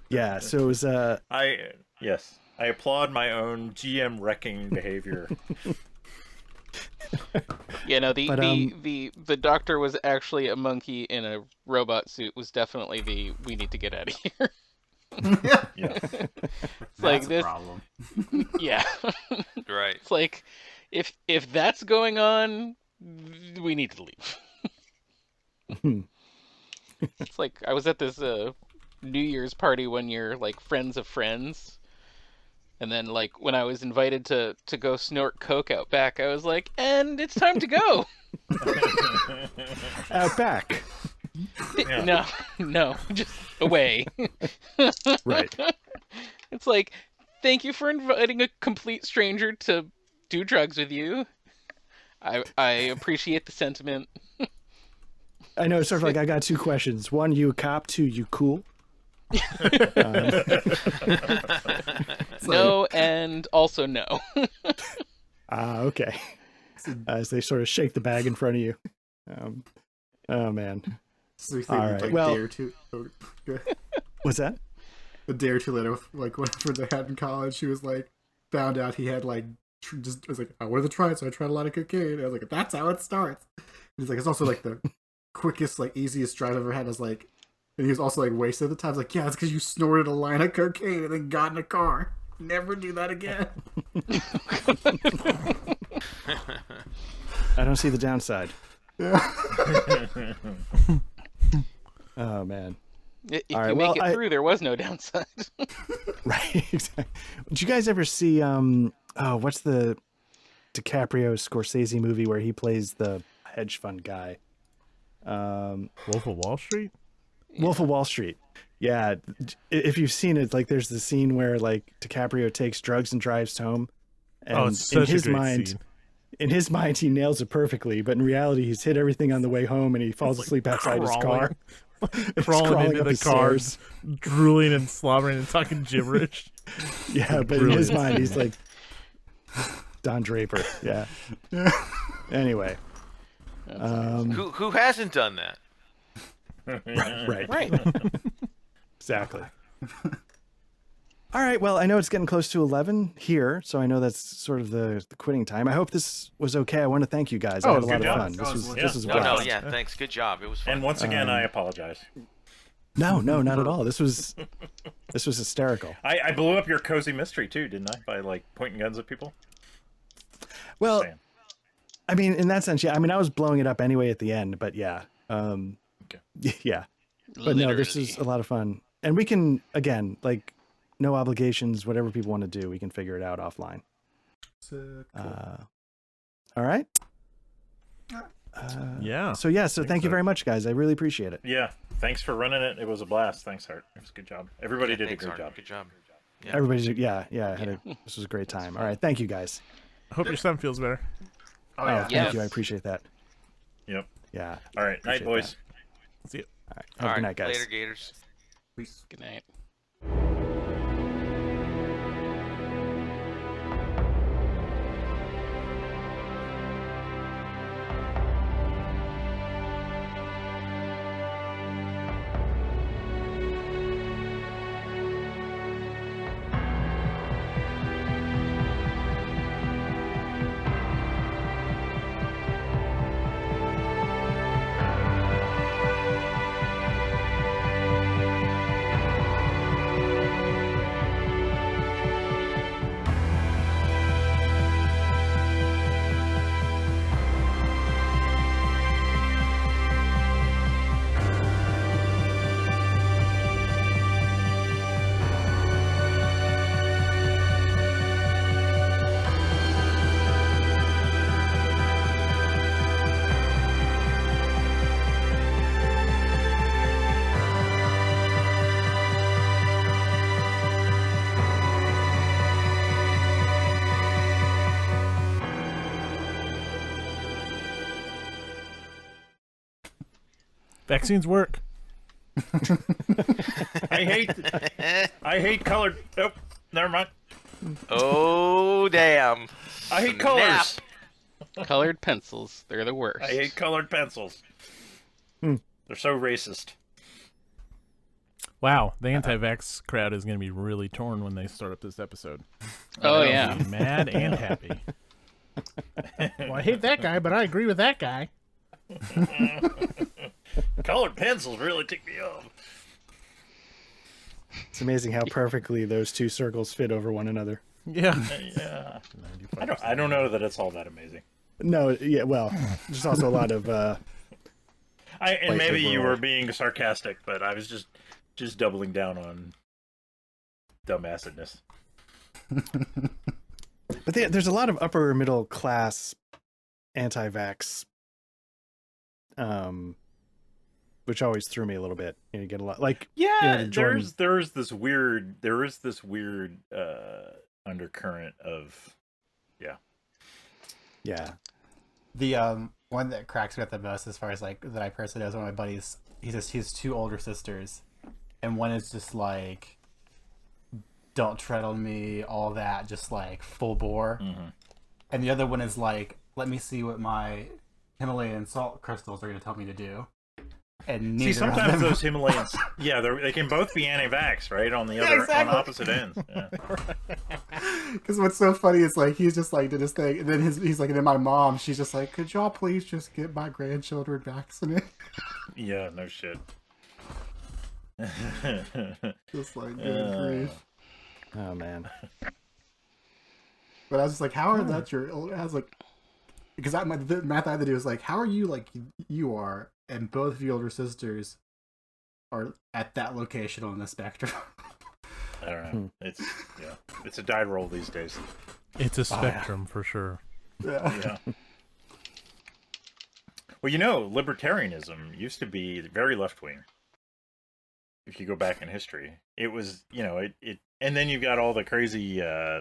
yeah, so it was uh, I yes, I applaud my own GM wrecking behavior. Yeah, no, the But, the, um, the the doctor was actually a monkey in a robot suit. Was definitely the we need to get out of here. yeah, It's like That's a this. problem. Yeah, right. it's like if if that's going on, we need to leave. it's like I was at this uh, New Year's party one year, like friends of friends, and then like when I was invited to to go snort coke out back, I was like, and it's time to go. out back. Yeah. No, no, just away. Right. It's like, thank you for inviting a complete stranger to do drugs with you. I I appreciate the sentiment. I know it's sort of like I got two questions. One, you a cop. Two, you cool. Um, No, and also no. Ah, okay. As they sort of shake the bag in front of you. Um, oh man, So we think like well- day or two, oh, what's that? a day or two later, with, like whatever they had in college, she was like, found out he had like, tr- just I was like, I wanted to try it, so I tried a lot of cocaine. I was like, that's how it starts. And he's like, it's also like the quickest, like easiest drive I've ever had. I was like, and he was also like wasted at the time. I was like, yeah, it's because you snorted a line of cocaine and then got in a car. Never do that again. I don't see the downside. Yeah. Oh man. If All right, you well, make it I- through, there was no downside. Right. Exactly. Did you guys ever see um oh what's the DiCaprio Scorsese movie where he plays the hedge fund guy? Um wolf of wall street Wolf of Wall Street. Yeah, if you've seen it, like there's the scene where like DiCaprio takes drugs and drives home. And oh it's in such his a great mind, scene in his mind, he nails it perfectly, but in reality, he's hit everything on the way home, and he falls asleep outside his car. He's crawling into up the his car stairs. drooling and slobbering and talking gibberish Yeah, but in his mind, he's like Don Draper. Yeah. anyway, um, Who who hasn't done that? right, right. exactly. All right. Well, I know it's getting close to eleven here, so I know that's sort of the, the quitting time. I hope this was okay. I want to thank you guys. I Oh, had a lot good of job. fun. That This was was legit. this was No, no, yeah, thanks. Good job. It was fun. And once again, I Um, apologize. No, no, not at all. This was this was hysterical. I, I blew up your cozy mystery too, didn't I? By like pointing guns at people. Well. I mean, in that sense, yeah. I mean, I was blowing it up anyway at the end, but yeah. Um, Okay. Yeah. But no, this is a lot of fun. And we can, again, like, no obligations, whatever people want to do, we can figure it out offline. So, cool. Uh, all right. Uh, Yeah. So, yeah, so think thank you very much, guys. I really appreciate it. Yeah, thanks for running it. It was a blast. Thanks, Hart. It was a good job. Everybody Yeah, did thanks, a great Art. job. Good job. Yeah. Everybody's, yeah, yeah. I had a, this was a great time. All right. Thank you, guys. I hope your son feels better. Oh, Oh, yeah. thank Yes. you. I appreciate that. Yep. Yeah. All right, night, Appreciate boys. See you. All right. Have All good night, guys. Later, Gators. Peace. Good night. Vaccines work. I hate, I hate colored. Oh, never mind. oh damn! I hate colors. Colored pencils. They're the worst. I hate colored pencils. Hmm. They're so racist. Wow, the anti-vax crowd is going to be really torn when they start up this episode. Oh They'll yeah. be mad and happy. well, I hate that guy, but I agree with that guy. Colored pencils really tick me off. It's amazing how perfectly those two circles fit over one another. Yeah. Yeah, I don't. I don't know that it's all that amazing. No, yeah, well, there's also a lot of uh I and maybe you were being sarcastic, but I was just just doubling down on dumbassedness. but they, there's a lot of upper middle class anti-vax um which always threw me a little bit. You, know, you get a lot like Yeah, the Jordan- there's there's this weird there is this weird uh undercurrent of yeah. Yeah the um one that cracks me up the most, as far as like that I personally know, is one of my buddies. He says he has two older sisters, and one is just like, "Don't tread on me," all that, just like full bore, Mhm. and the other one is like, "Let me see what my Himalayan salt crystals are going to tell me to do." And neither See, of sometimes them- those Himalayans, yeah, they're, can both be anti-vax, right? On the Yeah, other, exactly. on opposite ends. Yeah. Because what's so funny is like he's just like did his thing, and then his he's like, and then my mom, she's just like, could y'all please just get my grandchildren vaccinated? yeah, no shit. just like good Uh. grief. Oh man. But I was just like, how are that your? I was like, because I my the math I had to do was like, how are you like you are, and both of your older sisters are at that location on the spectrum. I don't know. It's yeah, it's a die roll these days. It's a spectrum for sure. yeah. Yeah. Well, you know, libertarianism used to be very left wing. If you go back in history, it was you know it it, and then you've got all the crazy uh,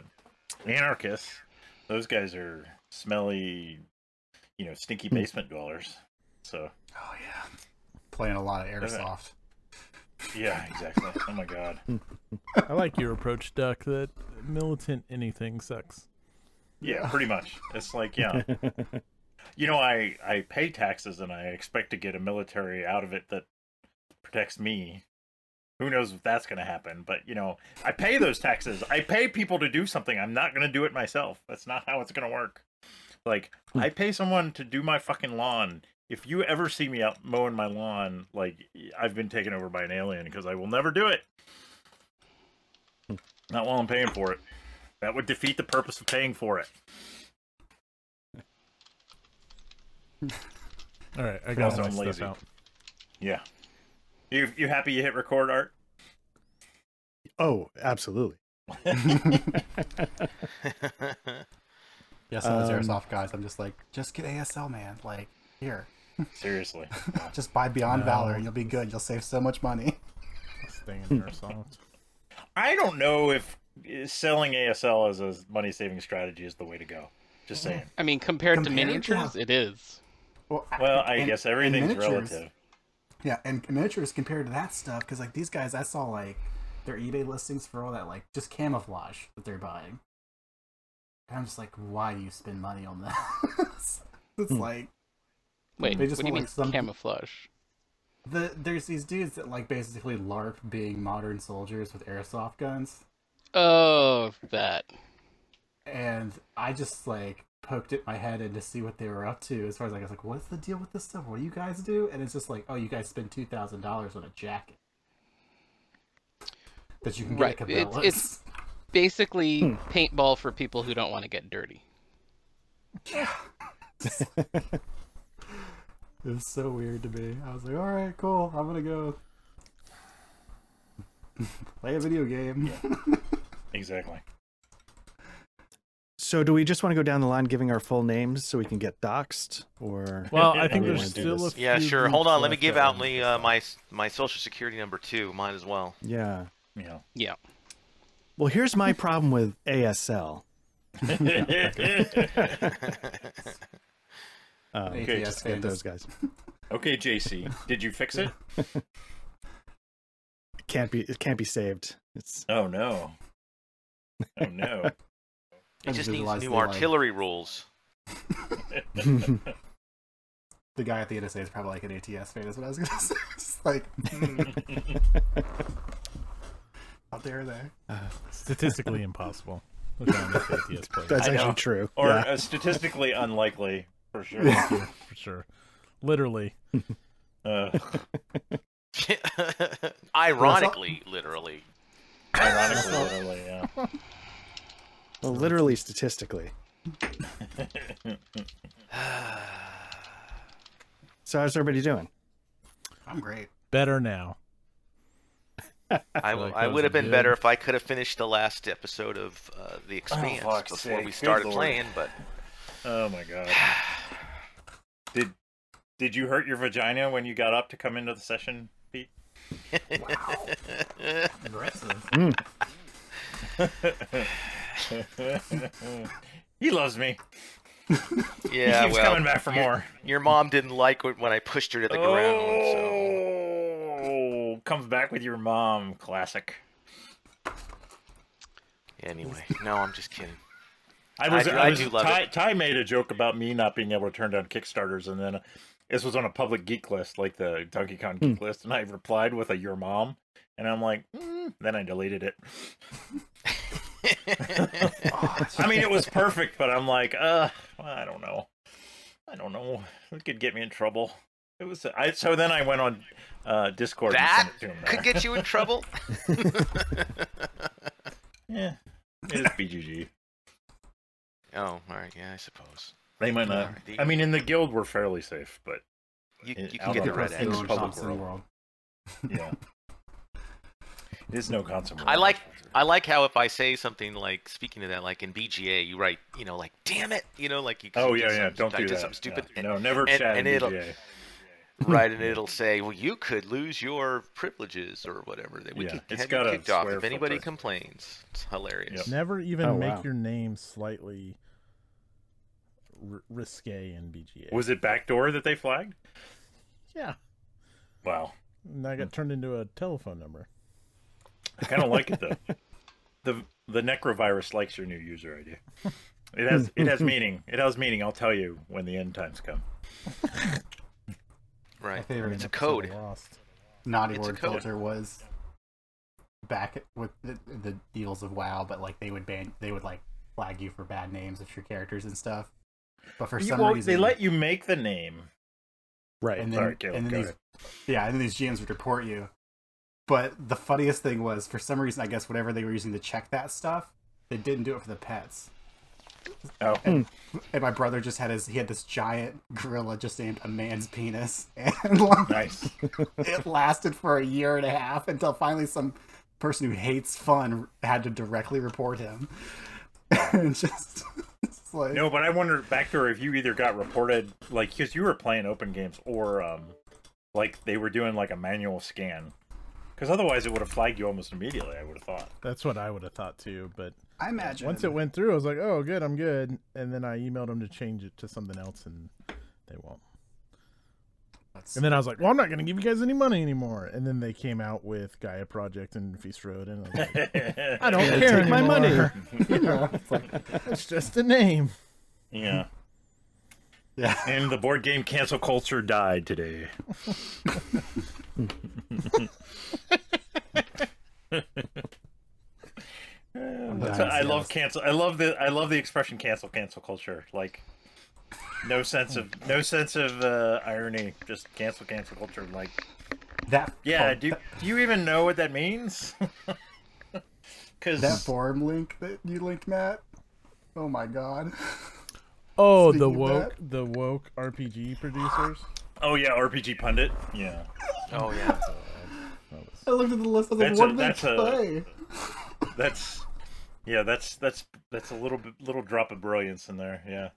anarchists. Those guys are smelly, you know, stinky basement dwellers. So oh yeah, playing a lot of airsoft. yeah, exactly. Oh my god. I like your approach, Duck. That militant anything sucks. Yeah, pretty much. It's like yeah. You know, I I pay taxes and I expect to get a military out of it that protects me. Who knows if that's going to happen? But you know, I pay those taxes. I pay people to do something. I'm not going to do it myself. That's not how it's going to work. Like I pay someone to do my fucking lawn. If you ever see me out mowing my lawn, like I've been taken over by an alien because I will never do it. Not while I'm paying for it. That would defeat the purpose of paying for it. All right, I Also, got all my I'm stuff lazy. out. Yeah. You you happy you hit record, Art? Oh, absolutely. Yeah, some of those Um, airsoft guys, I'm just like, just get ASL, man. Like, here, Seriously. just buy Beyond No. Valor and you'll be good. You'll save so much money. Staying in airsoft. I don't know if uh, selling ASL as a money saving strategy is the way to go. Just saying. I mean, compared, to Compared to miniatures, how- it is. Well, Well, I and- guess and everything's miniatures- relative. Yeah, and miniatures compared to that stuff, because like these guys, I saw like their eBay listings for all that like just camouflage that they're buying. And I'm just like, why do you spend money on that? it's Hmm. like Wait, They just what do you mean like, some- camouflage? the there's these dudes that like basically LARP being modern soldiers with airsoft guns, Oh, that. and I just like poked at my head in to see what they were up to. As far as like, I was like, what's the deal with this stuff? What do you guys do? And it's just like, oh, you guys spend two thousand dollars on a jacket that you can get Right, at it's- Cabela's. it's- Basically, Hmm. paintball for people who don't want to get dirty. It was so weird to me. I was like, all right, cool. I'm gonna go play a video game. Exactly. So, do we just want to go down the line giving our full names so we can get doxxed, or Well, I think we there's still a few yeah, sure. Hold on. Let me give out I'm my uh, my my social security number too. Mine as well. yeah? Yeah. Yeah. Well, here's my problem with ASL. Um, Okay, ATS just get fans. those guys. okay, JC. Did you fix it? It can't be. It can't be saved. It's Oh no. Oh no. It I just needs visualized new the, like, artillery rules. The guy at the NSA is probably like an ATS fan. Is what I was gonna say. Just like, how dare they? statistically impossible. Look down the ATS play. that's actually true. or yeah. uh, statistically unlikely for sure. for sure. Literally. Uh, Ironically, literally. ironically, literally, yeah. well, literally, statistically. So, how's everybody doing? I'm great. Better now. I, feel like I would have been good. better if I could have finished the last episode of uh, The Expanse fuck's before sake. we started playing, but Oh my god. Did did you hurt your vagina when you got up to come into the session, Pete? Wow. Aggressive. Mm. he loves me. yeah, he keeps well, coming back for your, more. Your mom didn't like it when I pushed her to the ground, so Oh, comes back with your mom. Classic. anyway, no, I'm just kidding. I was, I do- I I was do love Ty, it. Ty made a joke about me not being able to turn down Kickstarters, and then this was on a public geek list, like the Donkey Kong geek list, and I replied with a "Your mom," and I'm like, mm, then I deleted it. I mean, it was perfect, but I'm like, uh, I don't know, I don't know, it could get me in trouble. It was, I so then I went on uh, Discord. that and sent it to him could get you in trouble. yeah, it is BGG. Oh, all right, yeah, I suppose They might not. Alright, the- I mean, in the guild, we're fairly safe, but you, you can get on the the red rest of Still in public Thompson world. world. yeah. It is no constant. I like I like how if I say something like speaking to that, like in BGA, you write, you know, like "damn it," you know, like you. Oh did yeah, yeah. Don't I do did that. something stupid. Yeah. No, never and- chat and in it'll- BGA. right, and it'll say, "Well, you could lose your privileges or whatever. That we Yeah, could it's have got you a kicked off swear if anybody filter. complains." It's hilarious. Yep. Never even Oh, make wow. your name slightly r- risque in BGA. Was it backdoor that they flagged? yeah. Wow, And I got turned into a telephone number. I kind of like it though. the The necrovirus likes your new user ID. It has it has meaning. It has meaning. I'll tell you when the end times come. My Right. favorite It's a code. Lost. naughty It's word filter was back with the, the deals of WoW, but like they would ban, they would like flag you for bad names of your characters and stuff. But for some well, reason, they let you make the name. Right. and then, Sorry, Caleb, and then go these, yeah, and then these GMs would report you. But the funniest thing was, for some reason, I guess whatever they were using to check that stuff, they didn't do it for the pets. Oh, and my brother just had his he had this giant gorilla just named a man's penis, and like, nice. it lasted for a year and a half until finally some person who hates fun had to directly report him. and just it's like No, but I wonder Backdoor if you either got reported like because you were playing open games or um like they were doing like a manual scan. Because otherwise it would have flagged you almost immediately. I would have thought. That's what I would have thought too. But I imagine once it went through, I was like, "Oh, good, I'm good." And then I emailed them to change it to something else, and they won't. That's- And then I was like, "Well, I'm not going to give you guys any money anymore." And then they came out with Gaia Project and Feast Road, and I was like, "I don't Yeah, care take my money." anymore. yeah, it's like, It's just a name." yeah. yeah. And the board game cancel culture died today. I love cancel. I love the. I love the expression cancel cancel culture. Like, no sense of no sense of uh, irony. Just cancel cancel culture. Like, That yeah. oh, do that, do you even know what that means? Because that forum link that you linked, Matt. Oh my god. Oh, the Speaking of woke, the woke RPG producers. oh yeah, RPG pundit. Yeah. Oh yeah. I looked at the list. I was like, That's what a- did they that's a- That's yeah. That's that's that's a little bit little drop of brilliance in there. Yeah.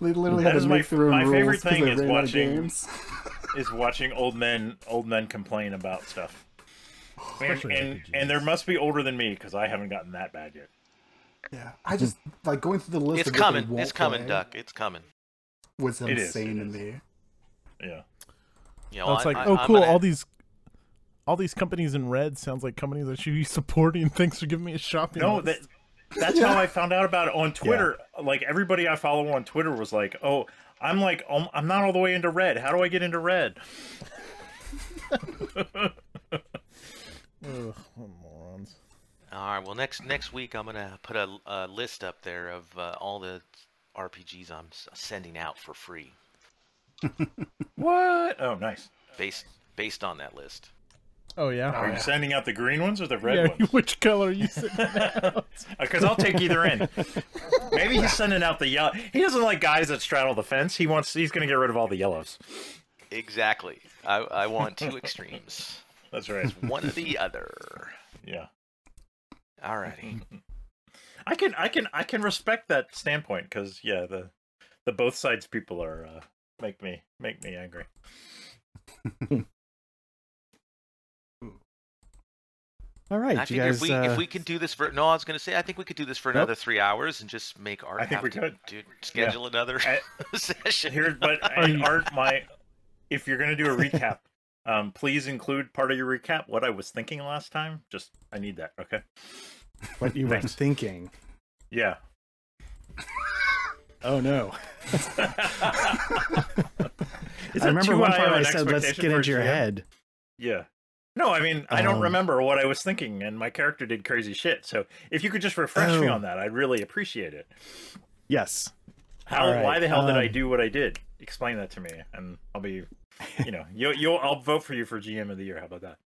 They literally That had is to my make their own my favorite thing is ran out of watching- games. is watching old men old men complain about stuff. And, Especially and, and there must be older than me because I haven't gotten that bad yet. Yeah, I just like going through the list. It's of coming. It's coming, play Duck. It's coming. Was It is, insane it to is. me. Yeah. You know, Oh, it's I- like, I- oh, I'm cool. gonna- All these, all these companies in red sounds like companies I should be supporting. Thanks for giving me a shopping. No, list. that that's how I found out about it on Twitter. Like everybody I follow on Twitter was like, "Oh, I'm like, I'm not all the way into red. How do I get into red?" Ugh, what morons. All right. Well, next next week I'm gonna put a, a list up there of uh, all the RPGs I'm sending out for free, What? Oh, nice. based based on that list. Oh yeah. Are you yeah. sending out the green ones or the red yeah. ones? Which color are you sending out? Because I'll take either end. Maybe he's sending out the yellow. He doesn't like guys that straddle the fence. He wants. He's going to get rid of all the yellows. Exactly. I, I want two extremes. That's right. One or the other. Yeah. Alrighty. I can. I can. I can respect that standpoint because yeah, the the both sides people are uh, make me make me angry. All right, I you figure guys. if we uh, if we could do this for no, I was gonna say I think we could do this for another three hours and just make Art I think we to could. do, schedule another I- session. Here, but Art, my if you're going to do a recap, um, please include part of your recap what I was thinking last time. Just I need that. Okay. what you were thinking. Yeah. Oh no! I remember one high part I said, "Let's get into your GM? head." Yeah. No, I mean, I don't Um, remember what I was thinking, and my character did crazy shit. So if you could just refresh me Oh. on that, I'd really appreciate it. Yes. How? Right, Why the hell did I um, do what I did? Explain that to me, and I'll be, you know, you you'll I'll vote for you for GM of the year. How about that?